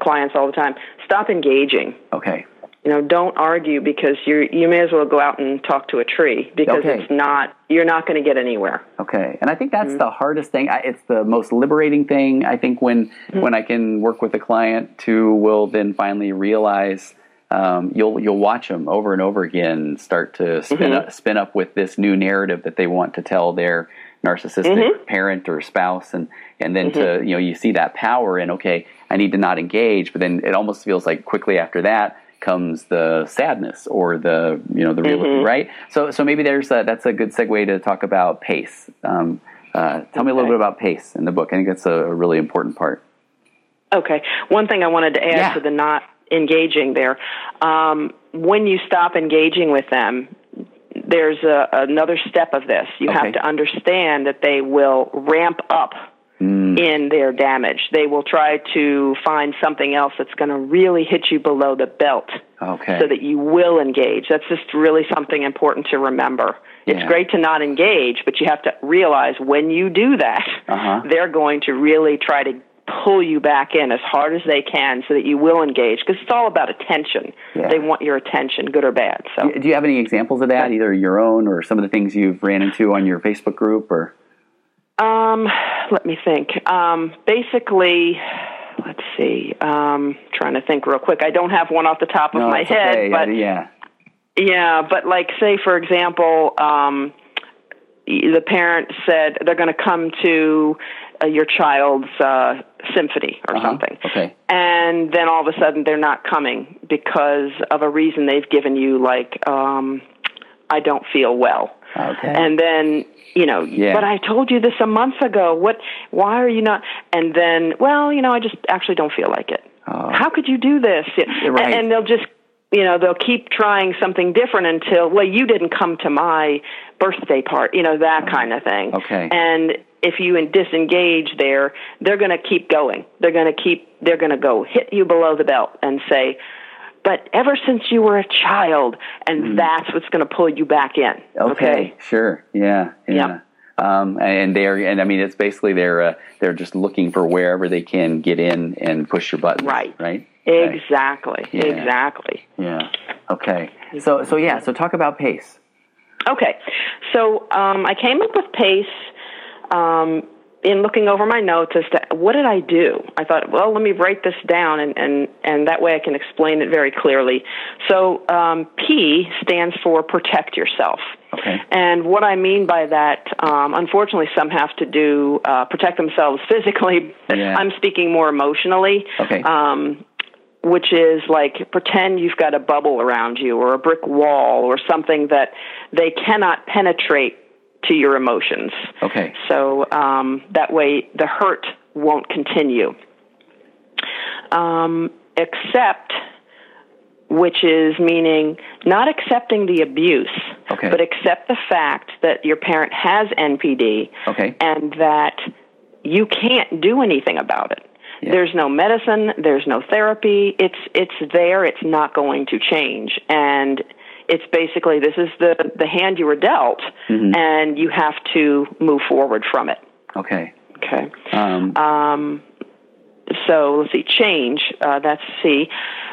clients all the time. Stop engaging. Okay, You know, don't argue because you you may as well go out and talk to a tree because Okay. it's not you're not going to get anywhere. okay, and I think that's mm-hmm. the hardest thing. I, it's the most liberating thing. I think when mm-hmm. when I can work with a client who will then finally realize. Um, you'll you'll watch them over and over again start to mm-hmm. spin up spin up with this new narrative that they want to tell their narcissistic parent or spouse and and then to you know you see that power in okay I need to not engage but then it almost feels like quickly after that comes the sadness or the you know the real right so so maybe there's a, that's a good segue to talk about pace um, uh, tell me a little bit about pace in the book I think that's a, a really important part Okay. One thing I wanted to add Yeah. to the not engaging there. Um, when you stop engaging with them, there's a, another step of this. You Okay. have to understand that they will ramp up Mm. in their damage. They will try to find something else that's going to really hit you below the belt okay so that you will engage. That's just really something important to remember. It's Yeah. great to not engage, but you have to realize when you do that, Uh-huh. they're going to really try to pull you back in as hard as they can so that you will engage because it's all about attention. Yeah. They want your attention, good or bad. So do you have any examples of that either your own or some of the things you've ran into on your Facebook group or Um, let me think. Um, basically, let's see. Um, trying to think real quick. I don't have one off the top of no, my head, okay. but yeah yeah, but like say for example, um, the parent said they're going to come to uh, your child's uh, symphony or Uh-huh. something. okay And then all of a sudden they're not coming because of a reason they've given you, like, um, I don't feel well. okay And then, you know, Yeah. but I told you this a month ago. What, why are you not? And then, well, you know, I just actually don't feel like it. Oh. How could you do this? And- right. And they'll just, you know, they'll keep trying something different until, well, you didn't come to my birthday party, you know, that oh. kind of thing. Okay. And if you disengage there, they're going to keep going. They're going to keep, they're going to go hit you below the belt and say, but ever since you were a child, and that's what's going to pull you back in. Mm-hmm. Okay, sure. Yeah, yeah. Yep. Um, and they're and I mean it's basically they're uh, they're just looking for wherever they can get in and push your button. Right. Right. Okay. Exactly. Yeah. Exactly. Yeah. Okay. So so yeah. So talk about pace. Okay. So um, I came up with PACE um, in looking over my notes as to what did I do, I thought, well, let me write this down, and and and that way I can explain it very clearly. So um, P stands for protect yourself. Okay. And what I mean by that, um, unfortunately, some have to do uh, protect themselves physically. Yeah. I'm speaking more emotionally. Okay. Um, which is like pretend you've got a bubble around you or a brick wall or something that they cannot penetrate to your emotions. Okay. So um, that way the hurt won't continue. Um, accept, which is meaning not accepting the abuse, Okay. but accept the fact that your parent has NPD Okay. and that you can't do anything about it. Yeah. There's no medicine, there's no therapy. It's it's there, it's not going to change. And it's basically this is the the hand you were dealt Mm-hmm. and you have to move forward from it. Okay. Okay. Um, Um, so let's see, change, uh, that's C,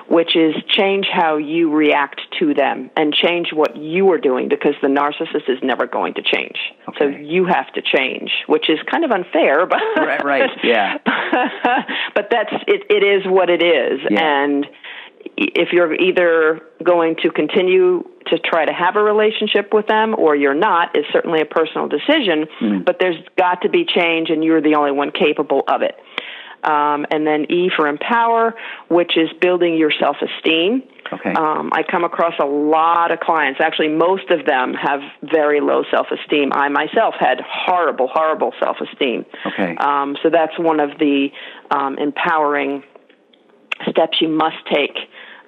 which is change how you react to them and change what you are doing because the narcissist is never going to change. Okay. So you have to change, which is kind of unfair, but Right, right, yeah. but that's it, it is what it is. Yeah. And if you're either going to continue to try to have a relationship with them or you're not is certainly a personal decision, Mm. but there's got to be change and you're the only one capable of it. Um, and then E for empower, which is building your self esteem. Okay. Um, I come across a lot of clients. Actually, most of them have very low self esteem. I myself had horrible, horrible self esteem. Okay. Um, so that's one of the um, empowering steps you must take.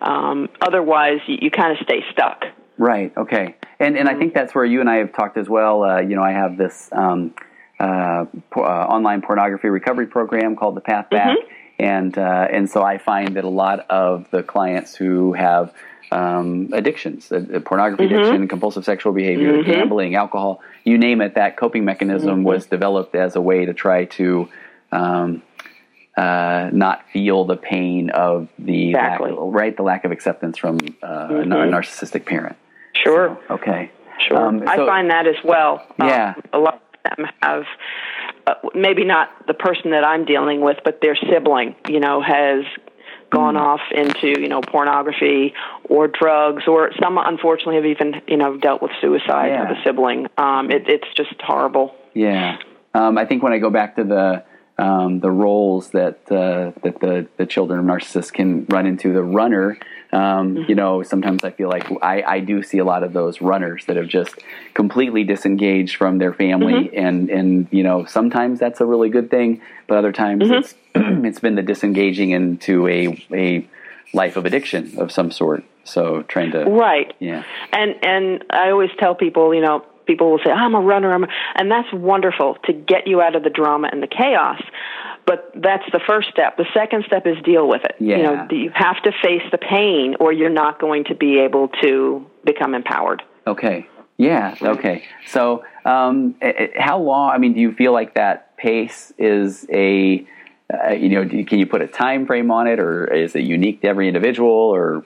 Um, otherwise, you, you kind of stay stuck. Right. Okay. And and I think that's where you and I have talked as well. Uh, you know, I have this um, uh, po- uh, online pornography recovery program called the Path Back, and uh, and so I find that a lot of the clients who have um, addictions, uh, uh, pornography addiction, compulsive sexual behavior, gambling, alcohol, you name it, that coping mechanism was developed as a way to try to. Um, uh, not feel the pain of the Exactly. lack, right the lack of acceptance from uh, a narcissistic parent. Sure. Okay. Sure. Um, I find that as well. Um, Yeah. a lot of them have, uh, maybe not the person that I'm dealing with, but their sibling, you know, has gone Mm. off into, you know, pornography or drugs, or some unfortunately have even, you know, dealt with suicide Yeah. of a sibling. Um, it, it's just horrible. Yeah. Um, I think when I go back to the um, the roles that uh, that the, the children of narcissists can run into, the runner, um, Mm-hmm. you know, sometimes I feel like I, I do see a lot of those runners that have just completely disengaged from their family, Mm-hmm. and and you know, sometimes that's a really good thing, but other times Mm-hmm. it's it's been the disengaging into a a life of addiction of some sort. So trying to Right. yeah And and I always tell people, you know, people will say, "I'm a runner," I'm a, and that's wonderful to get you out of the drama and the chaos. But that's the first step. The second step is deal with it. You know, you have to face the pain, or you're not going to be able to become empowered. Okay. Yeah. Okay. So, um, how long? I mean, do you feel like that pace is a, uh, you know, do can you put a time frame on it, or is it unique to every individual? Or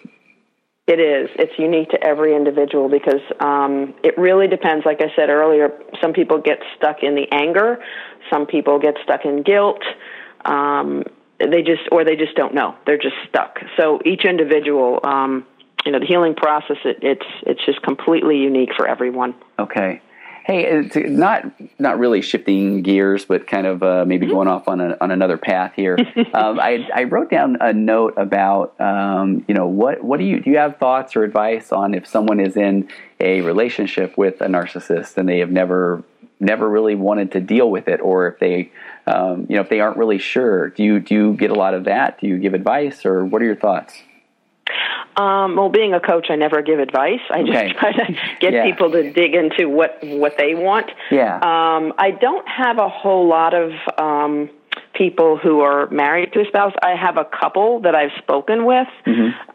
It is. It's unique to every individual because um, it really depends. Like I said earlier, some people get stuck in the anger, some people get stuck in guilt. Um, they just, or they just don't know. They're just stuck. So each individual, um, you know, the healing process, it, it's it's just completely unique for everyone. okay. Hey, it's not not really shifting gears, but kind of uh, maybe going off on a, on another path here. um, I, I wrote down a note about um, you know what what do you do you have thoughts or advice on if someone is in a relationship with a narcissist and they have never never really wanted to deal with it, or if they um, you know if they aren't really sure, do you do you get a lot of that? Do you give advice, or what are your thoughts? Um, well, being a coach, I never give advice. I just Okay. try to get Yeah. people to dig into what what they want. Yeah. Um, I don't have a whole lot of um, people who are married to a spouse. I have a couple that I've spoken with.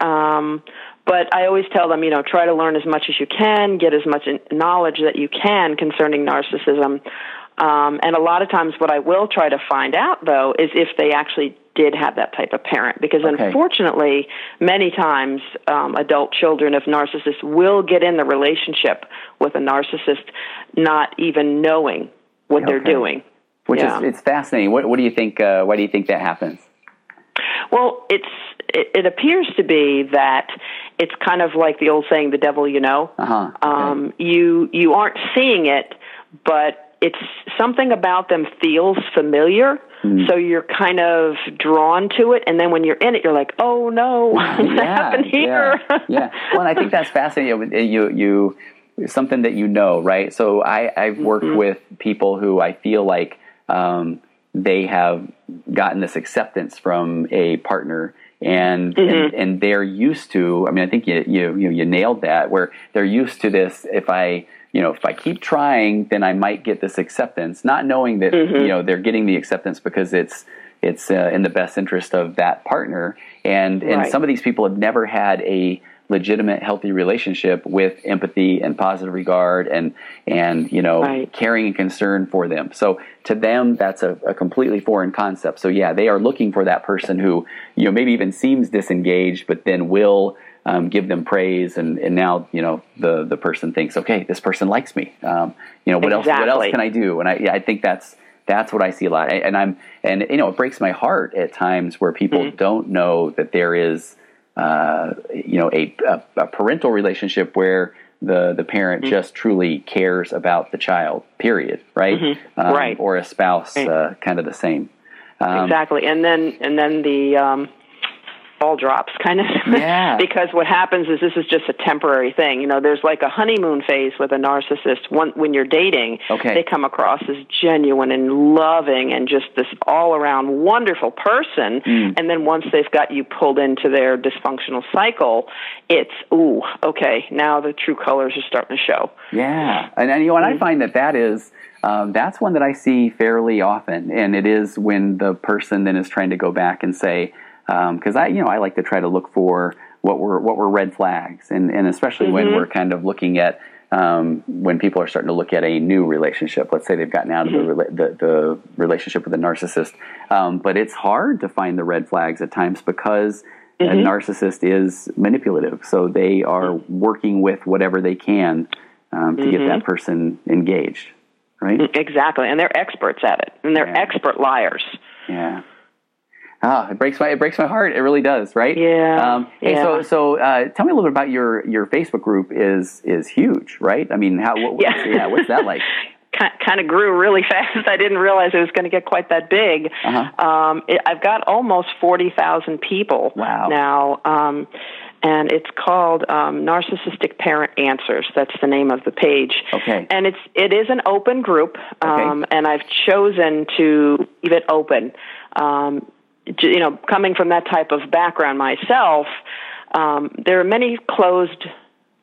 Um, but I always tell them, you know, try to learn as much as you can, get as much knowledge that you can concerning narcissism. Um, and a lot of times, what I will try to find out, though, is if they actually did have that type of parent. Because Okay. unfortunately, many times, um, adult children of narcissists will get in the relationship with a narcissist not even knowing what they're doing. which Yeah. is it's fascinating. What, what do you think? Uh, why do you think that happens? Well, it's it, it appears to be that it's kind of like the old saying, "The devil you know." Uh-huh. Okay. Um, you you aren't seeing it, but it's something about them feels familiar. Hmm. So you're kind of drawn to it, and then when you're in it, you're like, "Oh no, what happened here?" Yeah, yeah. Well, and I think that's fascinating. You, you, something that you know, right? So I, I've worked Mm-hmm. with people who I feel like um, they have gotten this acceptance from a partner. And, Mm-hmm. and and they're used to. I mean, I think you you you, you nailed that. Where they're used to this. If I you know if I keep trying, then I might get this acceptance, not knowing that Mm-hmm. you know they're getting the acceptance because it's it's uh, in the best interest of that partner. And and Right. some of these people have never had a legitimate, healthy relationship with empathy and positive regard and and you know Right. caring and concern for them. So to them, that's a, a completely foreign concept. So yeah, they are looking for that person who you know maybe even seems disengaged, but then will. Um, give them praise, and, and now you know the the person thinks, okay, this person likes me. Um, you know what else? What else can I do? And I, yeah, I think that's that's what I see a lot. And I'm and you know it breaks my heart at times where people Mm-hmm. don't know that there is uh, you know a, a, a parental relationship where the the parent Mm-hmm. just truly cares about the child. Period. Right. Um, Mm-hmm. Right. Or a spouse, Right. uh, kind of the same. Um, exactly and then and then the um ball drops kind of Yeah. because what happens is this is just a temporary thing you know there's like a honeymoon phase with a narcissist when when you're dating Okay. they come across as genuine and loving and just this all around wonderful person Mm. and then once they've got you pulled into their dysfunctional cycle it's ooh okay now the true colors are starting to show Yeah, and, and you know, and Mm-hmm. I find that that is um, that's one that I see fairly often, and it is when the person then is trying to go back and say, because I, you know, I like to try to look for what were what were red flags, and and especially when Mm-hmm. we're kind of looking at. Um, when people are starting to look at a new relationship, let's say they've gotten out of the, Mm-hmm. rela- the the relationship with a narcissist, um, but it's hard to find the red flags at times because Mm-hmm. a narcissist is manipulative, so they are working with whatever they can um, to get Mm-hmm. that person engaged, right? exactly and they're experts at it and they're Yeah. expert liars Yeah. Ah, it breaks my it breaks my heart. It really does, right? Yeah, Um, hey, so yeah. so uh, tell me a little bit about your your Facebook group. is is huge, right? I mean, how what, Yeah. what's, yeah, what's that like? kind of grew really fast. I didn't realize it was going to get quite that big. Uh-huh. Um, it, I've got almost forty thousand people Wow. now, um, and it's called um, Narcissistic Parent Answers. That's the name of the page. Okay. and it's it is an open group, um, and I've chosen to leave it open. Um, you know, coming from that type of background myself, um, there are many closed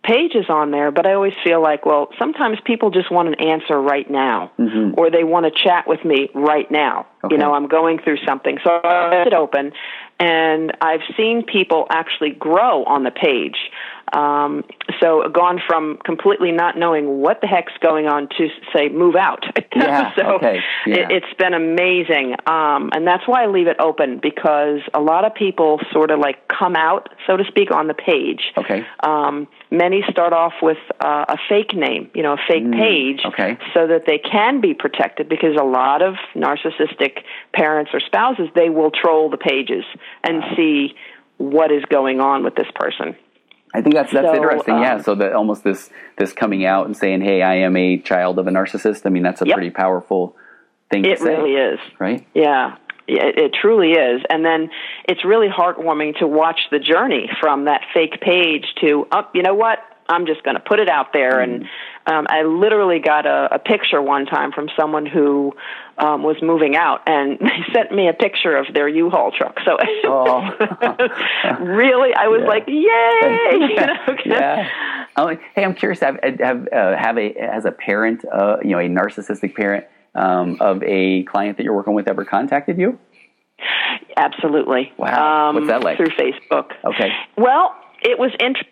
pages on there, but I always feel like, well, sometimes people just want an answer right now, or they want to chat with me right now. Okay. You know, I'm going through something, so I left it open, and I've seen people actually grow on the page. Um, so gone from completely not knowing what the heck's going on to say move out. Yeah, so okay, yeah. it, it's been amazing, um, and that's why I leave it open because a lot of people sort of like come out, so to speak, on the page. Okay. Um, many start off with uh, a fake name, you know, a fake page, Mm, okay. so that they can be protected. Because a lot of narcissistic parents or spouses, they will troll the pages and see what is going on with this person. I think that's that's So, interesting. yeah. um, So that almost this this coming out and saying, "Hey, I am a child of a narcissist." I mean, that's a Yep. pretty powerful thing It to say, really is. right? Yeah. It, it truly is. And then it's really heartwarming to watch the journey from that fake page to, oh, you know what? I'm just going to put it out there. And um, I literally got a, a picture one time from someone who um, was moving out, and they sent me a picture of their U-Haul truck. So Oh. really, I was Yeah. like, yay! you know? yeah. Oh, hey, I'm curious. Have have uh, have a as a parent, uh, you know, a narcissistic parent um, of a client that you're working with ever contacted you? Absolutely. Wow. Um, What's that like? Through Facebook. Okay. Well, it was interesting.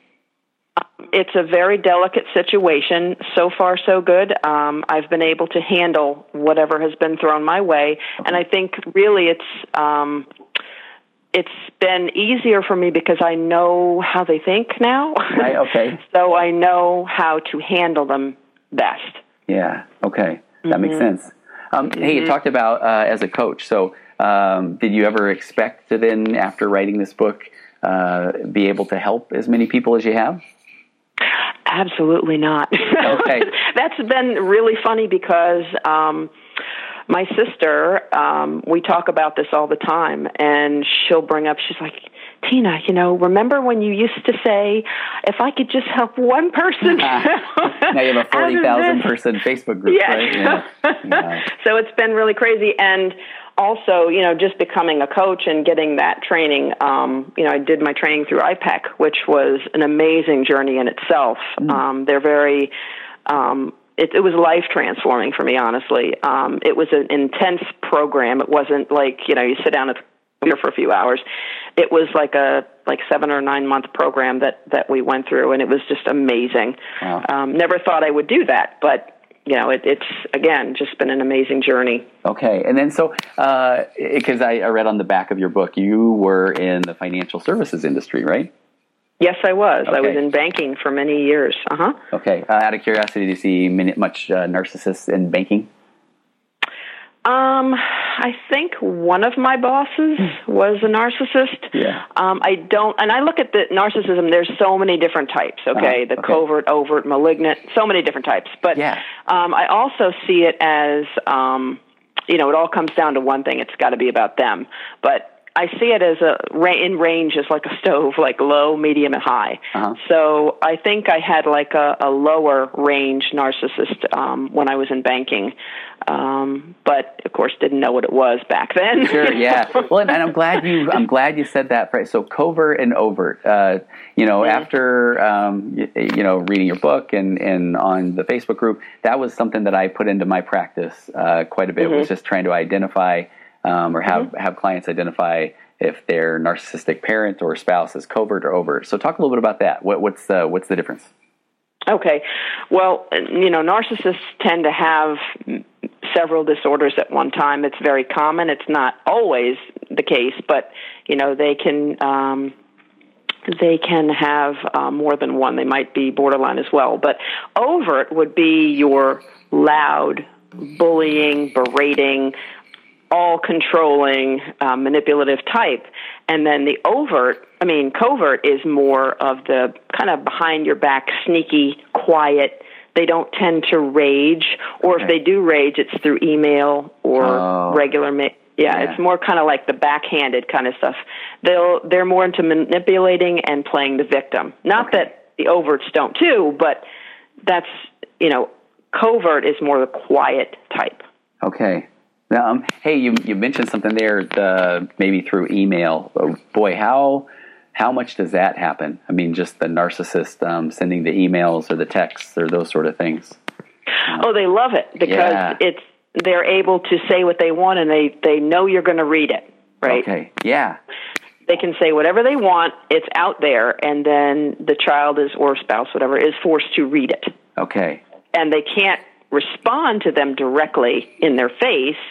It's a very delicate situation. So far, so good. Um, I've been able to handle whatever has been thrown my way, and I think really it's um, it's been easier for me because I know how they think now. Right, okay. so I know how to handle them best. Yeah. Okay. That makes Mm-hmm. sense. Um, Hey, you talked about uh, as a coach. So, um, did you ever expect to then, after writing this book, uh, be able to help as many people as you have? Absolutely not. Okay. That's been really funny because um, my sister, um, we talk about this all the time, and she'll bring up, she's like, Tina, you know, remember when you used to say, if I could just help one person? now you have a out of 40,000 person Facebook group, Yes. right? Yeah. Yeah. so it's been really crazy. And also, you know, just becoming a coach and getting that training, um, you know, I did my training through IPEC, which was an amazing journey in itself. Um, they're very, um, it, it was life transforming for me, honestly. Um, it was an intense program. It wasn't like, you know, you sit down at the computer for a few hours. It was like a like seven or nine month program that that we went through, and it was just amazing. Wow. Um, never thought I would do that, but you know, it, it's again just been an amazing journey. Okay, and then so because I, I read on the back of your book, you were in the financial services industry, right? Yes, I was. I was in banking for many years. Uh huh. Okay. Uh, out of curiosity, do you see many, much uh, narcissists in banking? Um, I think one of my bosses was a narcissist. Hmm. Yeah. Um, I don't, and I look at the narcissism. There's so many different types. Okay, Uh-huh. the Okay. covert, overt, malignant. So many different types. But Yeah. um, I also see it as, um, you know, it all comes down to one thing. It's got to be about them. But I see it as a in range as like a stove, like low, medium, and high. Uh-huh. So I think I had like a, a lower range narcissist um, when I was in banking, um, but of course didn't know what it was back then. Sure. Yeah. Well, and, and I'm glad you. I'm glad you said that phrase. So covert and overt. Uh, you know, after um, you, you know reading your book and and on the Facebook group, that was something that I put into my practice uh, quite a bit. Was just trying to identify um, or have have clients identify if their narcissistic parent or spouse is covert or overt. So talk a little bit about that. What, what's the what's the difference? Okay. Well, you know, narcissists tend to have several disorders at one time. It's very common. It's not always the case, but you know, they can um they can have uh, more than one. They might be borderline as well. But overt would be your loud, bullying, berating, all controlling, uh, manipulative type. And then the overt, I mean, covert is more of the kind of behind your back, sneaky, quiet. They don't tend to rage, or if they do rage, it's through email or Oh. regular. Ma- yeah, Yeah. it's more kind of like the backhanded kind of stuff. They'll they're more into manipulating and playing the victim. Not Okay. that the overts don't too, but that's you know, covert is more the quiet type. Okay. Um, hey, you you mentioned something there, the, maybe through email. Oh, Boy, how how much does that happen? I mean, just the narcissist um, sending the emails or the texts or those sort of things. Oh, they love it because Yeah. it's they're able to say what they want and they they know you're going to read it, right? Okay. Yeah. They can say whatever they want, it's out there and then the child is or spouse whatever is forced to read it. Okay. And they can't respond to them directly in their face.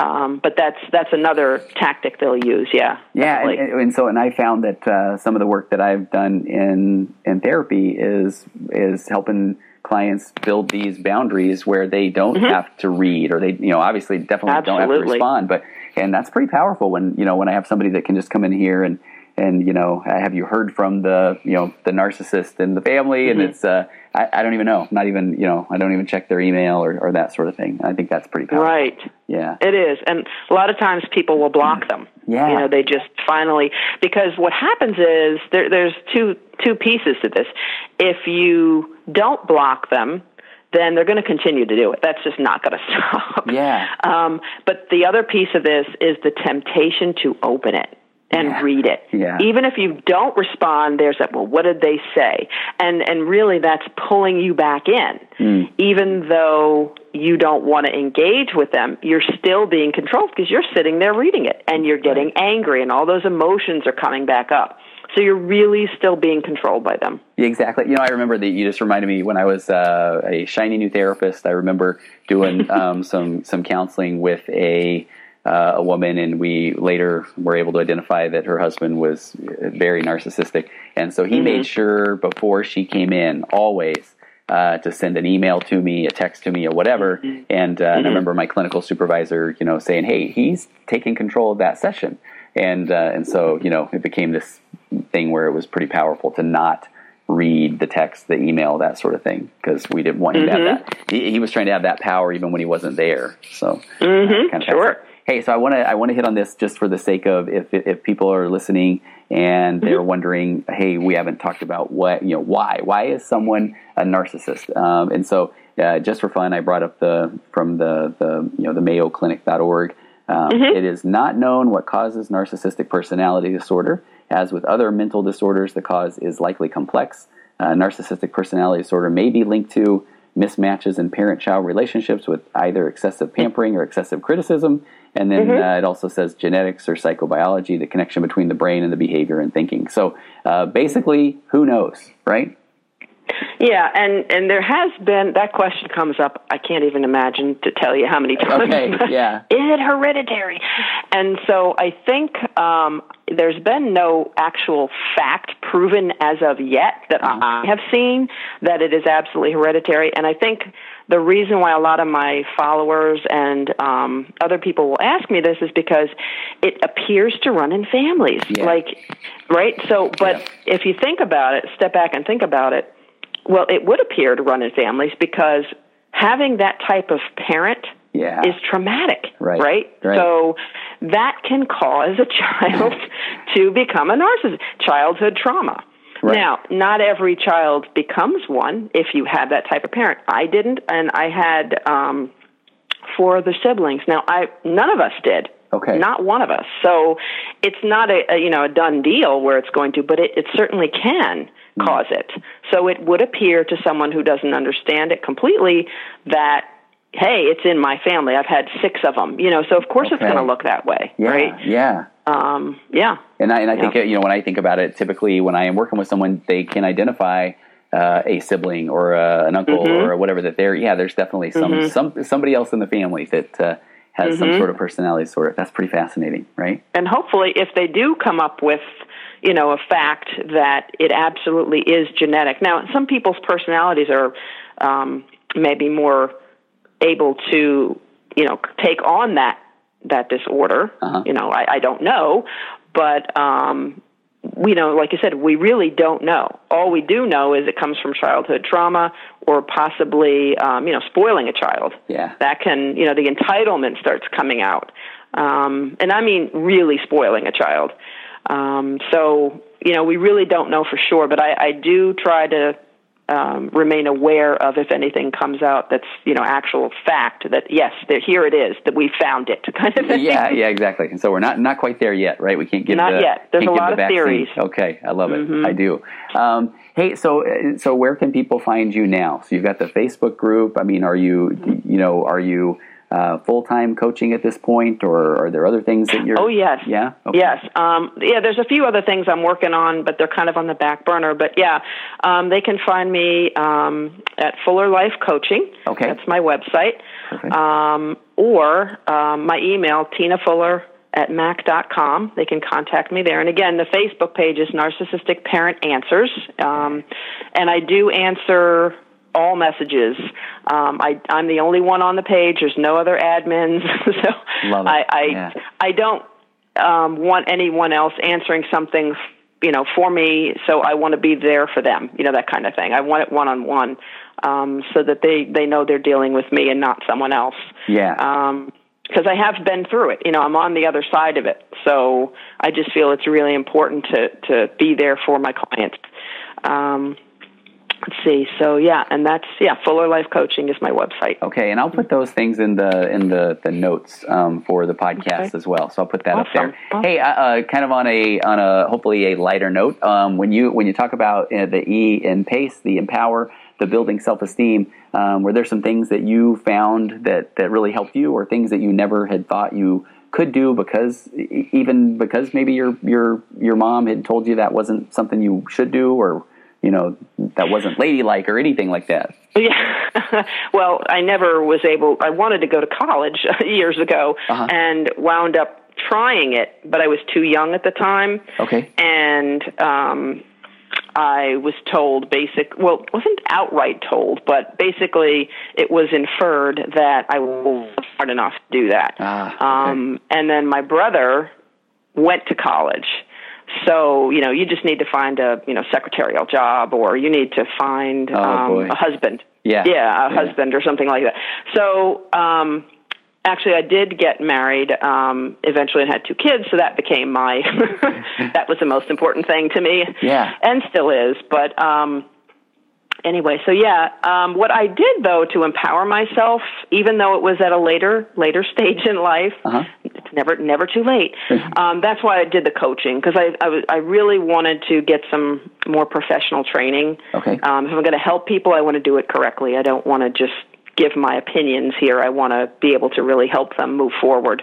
Um, but that's that's another tactic they'll use. Yeah. Yeah, and, and, and so and I found that uh, some of the work that I've done in in therapy is is helping clients build these boundaries where they don't have to read or they you know obviously definitely don't have to Mm-hmm. Respond but and that's pretty powerful when you know when I have somebody that can just come in here and and you know have you heard from the you know the narcissist in the family and Mm-hmm. it's uh I, I don't even know not even you know I don't even check their email or, or that sort of thing I think that's pretty powerful Right. yeah It is, and a lot of times people will block them. Yeah. you know, they just finally because what happens is there, there's two two pieces to this. If you don't block them, then they're going to continue to do it. That's just not going to stop. Yeah. Um, but the other piece of this is the temptation to open it and Yeah. read it. Yeah. Even if you don't respond, there's that. Well, what did they say? And and really, that's pulling you back in. Hmm. Even though you don't want to engage with them, you're still being controlled because you're sitting there reading it, and you're getting angry, and all those emotions are coming back up. So you're really still being controlled by them. Exactly. You know, I remember that you just reminded me when I was uh, a shiny new therapist. I remember doing um, some some counseling with a uh, a woman, and we later were able to identify that her husband was very narcissistic, and so he made sure before she came in always uh, to send an email to me, a text to me, or whatever. Mm-hmm. And, uh, mm-hmm. and I remember my clinical supervisor, you know, saying, "Hey, he's taking control of that session." And uh, and so you know, it became this thing where it was pretty powerful to not read the text, the email, that sort of thing, because we didn't want him mm-hmm. to have mm-hmm. that. He, he, was trying to have that power even when he wasn't there. So, mm-hmm. kind of sure. Hey, so I want to I want to hit on this just for the sake of if if people are listening and they're mm-hmm. wondering, hey, we haven't talked about what you know why why is someone a narcissist? Um, and so uh, just for fun, I brought up the from the the you know the Mayo Clinic.org. Um, mm-hmm. it is not known what causes narcissistic personality disorder. As with other mental disorders, the cause is likely complex. Uh, narcissistic personality disorder may be linked to mismatches in parent child relationships with either excessive pampering or excessive criticism. And then mm-hmm. uh, it also says genetics or psychobiology, the connection between the brain and the behavior and thinking. So uh, basically, who knows, right? Yeah, and and there has been that question comes up. I can't even imagine to tell you how many times. Okay, yeah. Is it hereditary? And so I think um, there's been no actual fact proven as of yet that uh-huh. I have seen that it is absolutely hereditary. And I think the reason why a lot of my followers and um, other people will ask me this is because it appears to run in families. Yeah. Like, right? So, but yeah. if you think about it, step back and think about it well, it would appear to run in families because having that type of parent yeah. is traumatic, right. right? right? So that can cause a child to become a narcissist, childhood trauma. Right. Now, not every child becomes one if you have that type of parent. I didn't, and I had um, four other siblings. Now, I none of us did. Okay. Not one of us. So it's not a, a you know a done deal where it's going to, but it, it certainly can. Cause it. So it would appear to someone who doesn't understand it completely that hey, it's in my family. I've had six of them. You know, so of course okay. it's going to look that way, yeah, right? Yeah. Um, yeah. And I and I yeah. think you know when I think about it, typically when I am working with someone, they can identify uh, a sibling or uh, an uncle mm-hmm. or whatever that they're yeah. There's definitely some mm-hmm. some somebody else in the family that. Uh, has mm-hmm. some sort of personality sort of That's pretty fascinating, right? And hopefully, if they do come up with, you know, a fact that it absolutely is genetic. Now, some people's personalities are um, maybe more able to, you know, take on that that disorder. Uh-huh. You know, I, I don't know, but um, we know, like you said, we really don't know. All we do know is it comes from childhood trauma or possibly, um, you know, spoiling a child. Yeah. That can, you know, the entitlement starts coming out. Um, and I mean really spoiling a child. Um, so, you know, we really don't know for sure, but I, I do try to um, remain aware of if anything comes out that's you know actual fact that yes there, here it is that we found it kind of thing. yeah yeah exactly. And so we're not not quite there yet right? We can't give not the, yet. There's a lot of theories. Okay I love it. Mm-hmm. I do. Um, hey so so where can people find you now? So you've got the Facebook group. I mean are you you know are you uh, full time coaching at this point, or are there other things that you're? Oh yes, yeah, okay. yes, um, yeah. There's a few other things I'm working on, but they're kind of on the back burner. But yeah, um, they can find me um, at Fuller Life Coaching. Okay, that's my website, um, or um, my email Tina Fuller at mac.com. They can contact me there. And again, the Facebook page is Narcissistic Parent Answers. Um, and I do answer all messages. Um, I, I'm the only one on the page. There's no other admins, so I I, yeah. I don't um, want anyone else answering something, you know, for me. So I want to be there for them, you know, that kind of thing. I want it one on one, so that they they know they're dealing with me and not someone else. Yeah. Um, because I have been through it. You know, I'm on the other side of it. So I just feel it's really important to to be there for my clients. Um, Let's see. So yeah, and that's yeah. Fuller Life Coaching is my website. Okay, and I'll put those things in the in the the notes um, for the podcast okay. as well. So I'll put that awesome. up there. Awesome. Hey, uh, uh, kind of on a on a hopefully a lighter note. Um, when you when you talk about uh, the E in PACE, the empower, the building self esteem, um, were there some things that you found that that really helped you, or things that you never had thought you could do because even because maybe your your your mom had told you that wasn't something you should do, or you know, that wasn't ladylike or anything like that. Yeah. well, I never was able, I wanted to go to college years ago uh-huh. and wound up trying it, but I was too young at the time. Okay. And, um, I was told basic, well, wasn't outright told, but basically it was inferred that I was smart enough to do that. Ah, okay. um, and then my brother went to college. So, you know, you just need to find a, you know, secretarial job or you need to find Oh, um, a husband. Yeah. Yeah, a Yeah. husband or something like that. So, um actually I did get married um eventually and had two kids, so that became my that was the most important thing to me. Yeah. And still is, but um anyway, so yeah, um, what I did though to empower myself, even though it was at a later later stage in life, Uh-huh. it's never never too late. Um, that's why I did the coaching because I, I I really wanted to get some more professional training. Okay. Um, if I'm going to help people, I want to do it correctly. I don't want to just give my opinions here. I want to be able to really help them move forward.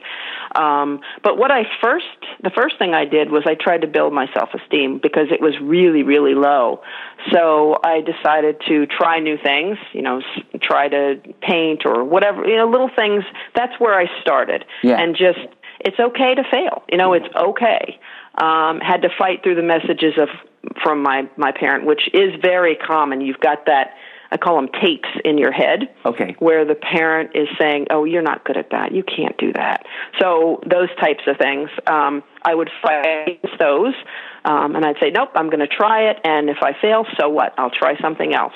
Um, but what I first, the first thing I did was I tried to build my self-esteem because it was really, really low. So I decided to try new things, you know, try to paint or whatever, you know, little things. That's where I started. Yeah. And just, it's okay to fail. You know, it's okay. Um, had to fight through the messages of, from my, my parent, which is very common. You've got that, I call them tapes in your head Okay. where the parent is saying, "Oh, you're not good at that. You can't do that." So those types of things, um, I would fight against those, um, and I'd say, "Nope, I'm going to try it. And if I fail, so what? I'll try something else."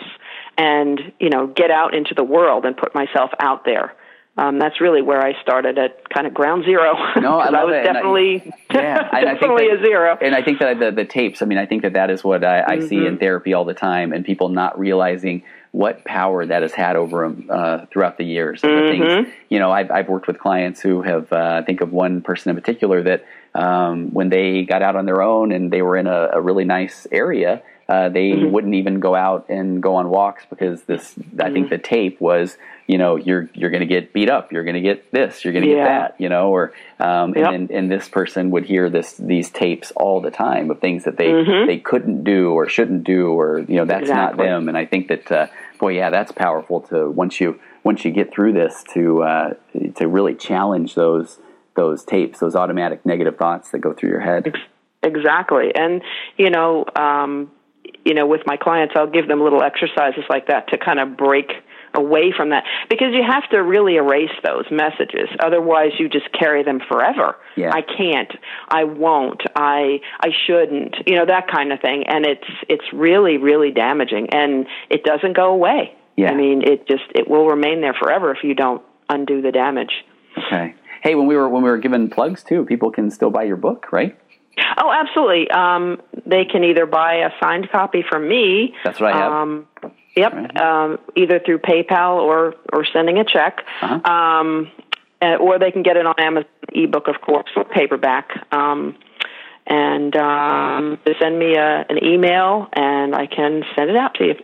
And you know, get out into the world and put myself out there. Um, that's really where I started at kind of ground zero. No, I love was it. I- definitely, Yeah, I think definitely that- a zero. And I think that the, the tapes, I mean, I think that that is what I, I see Mm-hmm. in therapy all the time, and people not realizing what power that has had over them uh, throughout the years. Mm-hmm. things, you know, I've, I've worked with clients who have, uh, I think of one person in particular that um, when they got out on their own and they were in a, a really nice area, uh, they Mm-hmm. wouldn't even go out and go on walks because this. I Mm-hmm. think the tape was, you know, you're you're going to get beat up, you're going to get this, you're going to Yeah. get that, you know, or um, Yep. and, and this person would hear this these tapes all the time of things that they Mm-hmm. they couldn't do or shouldn't do or you know that's not them. And I think that uh, boy, yeah, that's powerful to once you once you get through this to uh, to really challenge those those tapes, those automatic negative thoughts that go through your head. Exactly. And, you know, um, you know, with my clients, I'll give them little exercises like that to kind of break away from that. Because you have to really erase those messages. Otherwise you just carry them forever. Yeah. i can't. I won't. I i shouldn't. You know that kind of thing. And it's it's really really damaging. And it doesn't go away. Yeah. i mean it just it will remain there forever if you don't undo the damage. Okay. Hey, when we were when we were given plugs too, people can still buy your book, right? Oh, absolutely. Um, they can either buy a signed copy from me. That's what I have. Um, yep. Um, either through PayPal or or sending a check. Uh-huh. Um, uh, or they can get it on Amazon ebook, of course, or paperback. Um, and um, send me a, an email, and I can send it out to you.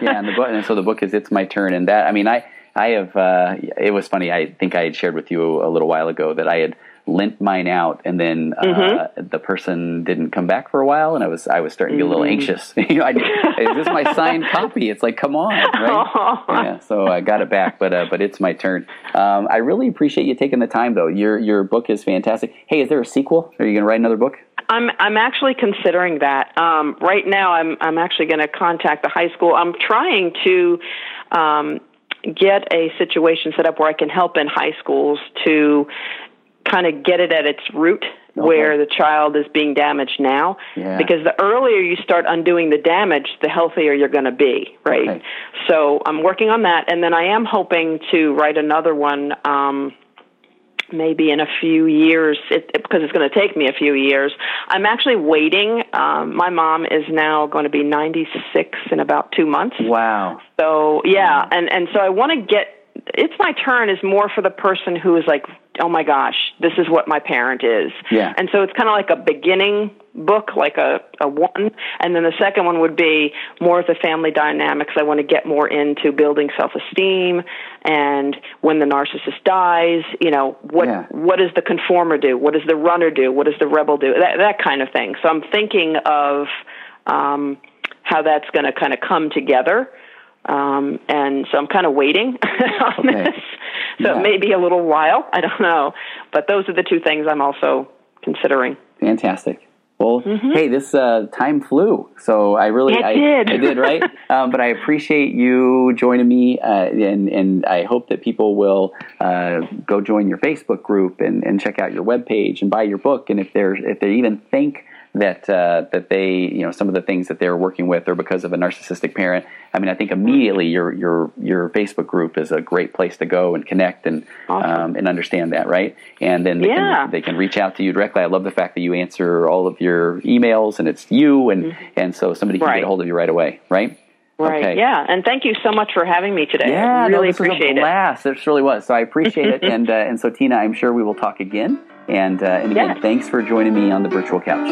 Yeah, and the book, and so the book is "It's My Turn," and that I mean, I I have. Uh, it was funny. I think I had shared with you a little while ago that I had lent mine out, and then uh, Mm-hmm. the person didn't come back for a while, and I was I was starting to get a little Mm-hmm. anxious. you know, I, is this my signed copy? It's like, come on, right? yeah. So I got it back, but uh, but it's my turn. Um, I really appreciate you taking the time, though. Your your book is fantastic. Hey, is there a sequel? Are you going to write another book? I'm I'm actually considering that. Um, right now, I'm I'm actually going to contact the high school. I'm trying to um, get a situation set up where I can help in high schools to kind of get it at its root. Where the child is being damaged now, Yeah. because the earlier you start undoing the damage, the healthier you're going to be, right? Okay. So I'm working on that, and then I am hoping to write another one. Um, maybe in a few years it, it- because it's going to take me a few years i'm actually waiting um my mom is now going to be 96 in about 2 months Wow. so yeah and and so i want to get it's my turn is more for the person who is like oh my gosh this is what my parent is. Yeah. and so it's kind of like a beginning book like a a one. And then the second one would be more of the family dynamics. I want to get more into building self esteem and when the narcissist dies you know what Yeah. what does the conformer do? What does the runner do? What does the rebel do? That that kind of thing. So i'm thinking of um how that's going to kind of come together um, and so I'm kind of waiting on Okay. this. So Yeah. it may be a little while. I don't know, but those are the two things I'm also considering. Fantastic. Well, mm-hmm. hey, this uh, time flew, so I really it I did. I did right. um, but I appreciate you joining me, uh, and and I hope that people will uh, go join your Facebook group and, and check out your webpage and buy your book. And if they're if they even think that uh, that they you know some of the things that they're working with are because of a narcissistic parent. I mean, I think immediately your your your Facebook group is a great place to go and connect and awesome. um, and understand that, right? And then they yeah. can they can reach out to you directly. I love the fact that you answer all of your emails and it's you and mm-hmm. and so somebody can right. get a hold of you right away, right? Right. Okay. Yeah. And thank you so much for having me today. Yeah, I really no, this appreciate was a blast. It. it really was. So I appreciate it. And uh, and so Tina, I'm sure we will talk again. And uh, and again, yes. thanks for joining me on the virtual couch.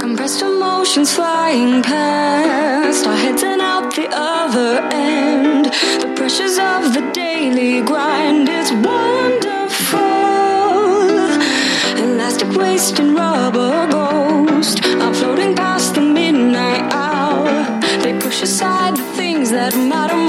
Compressed emotions flying past our heads and out the other end. The pressures of the daily grind is wonderful. Elastic waist and rubber ghost. I'm floating past the midnight hour. They push aside the things that matter.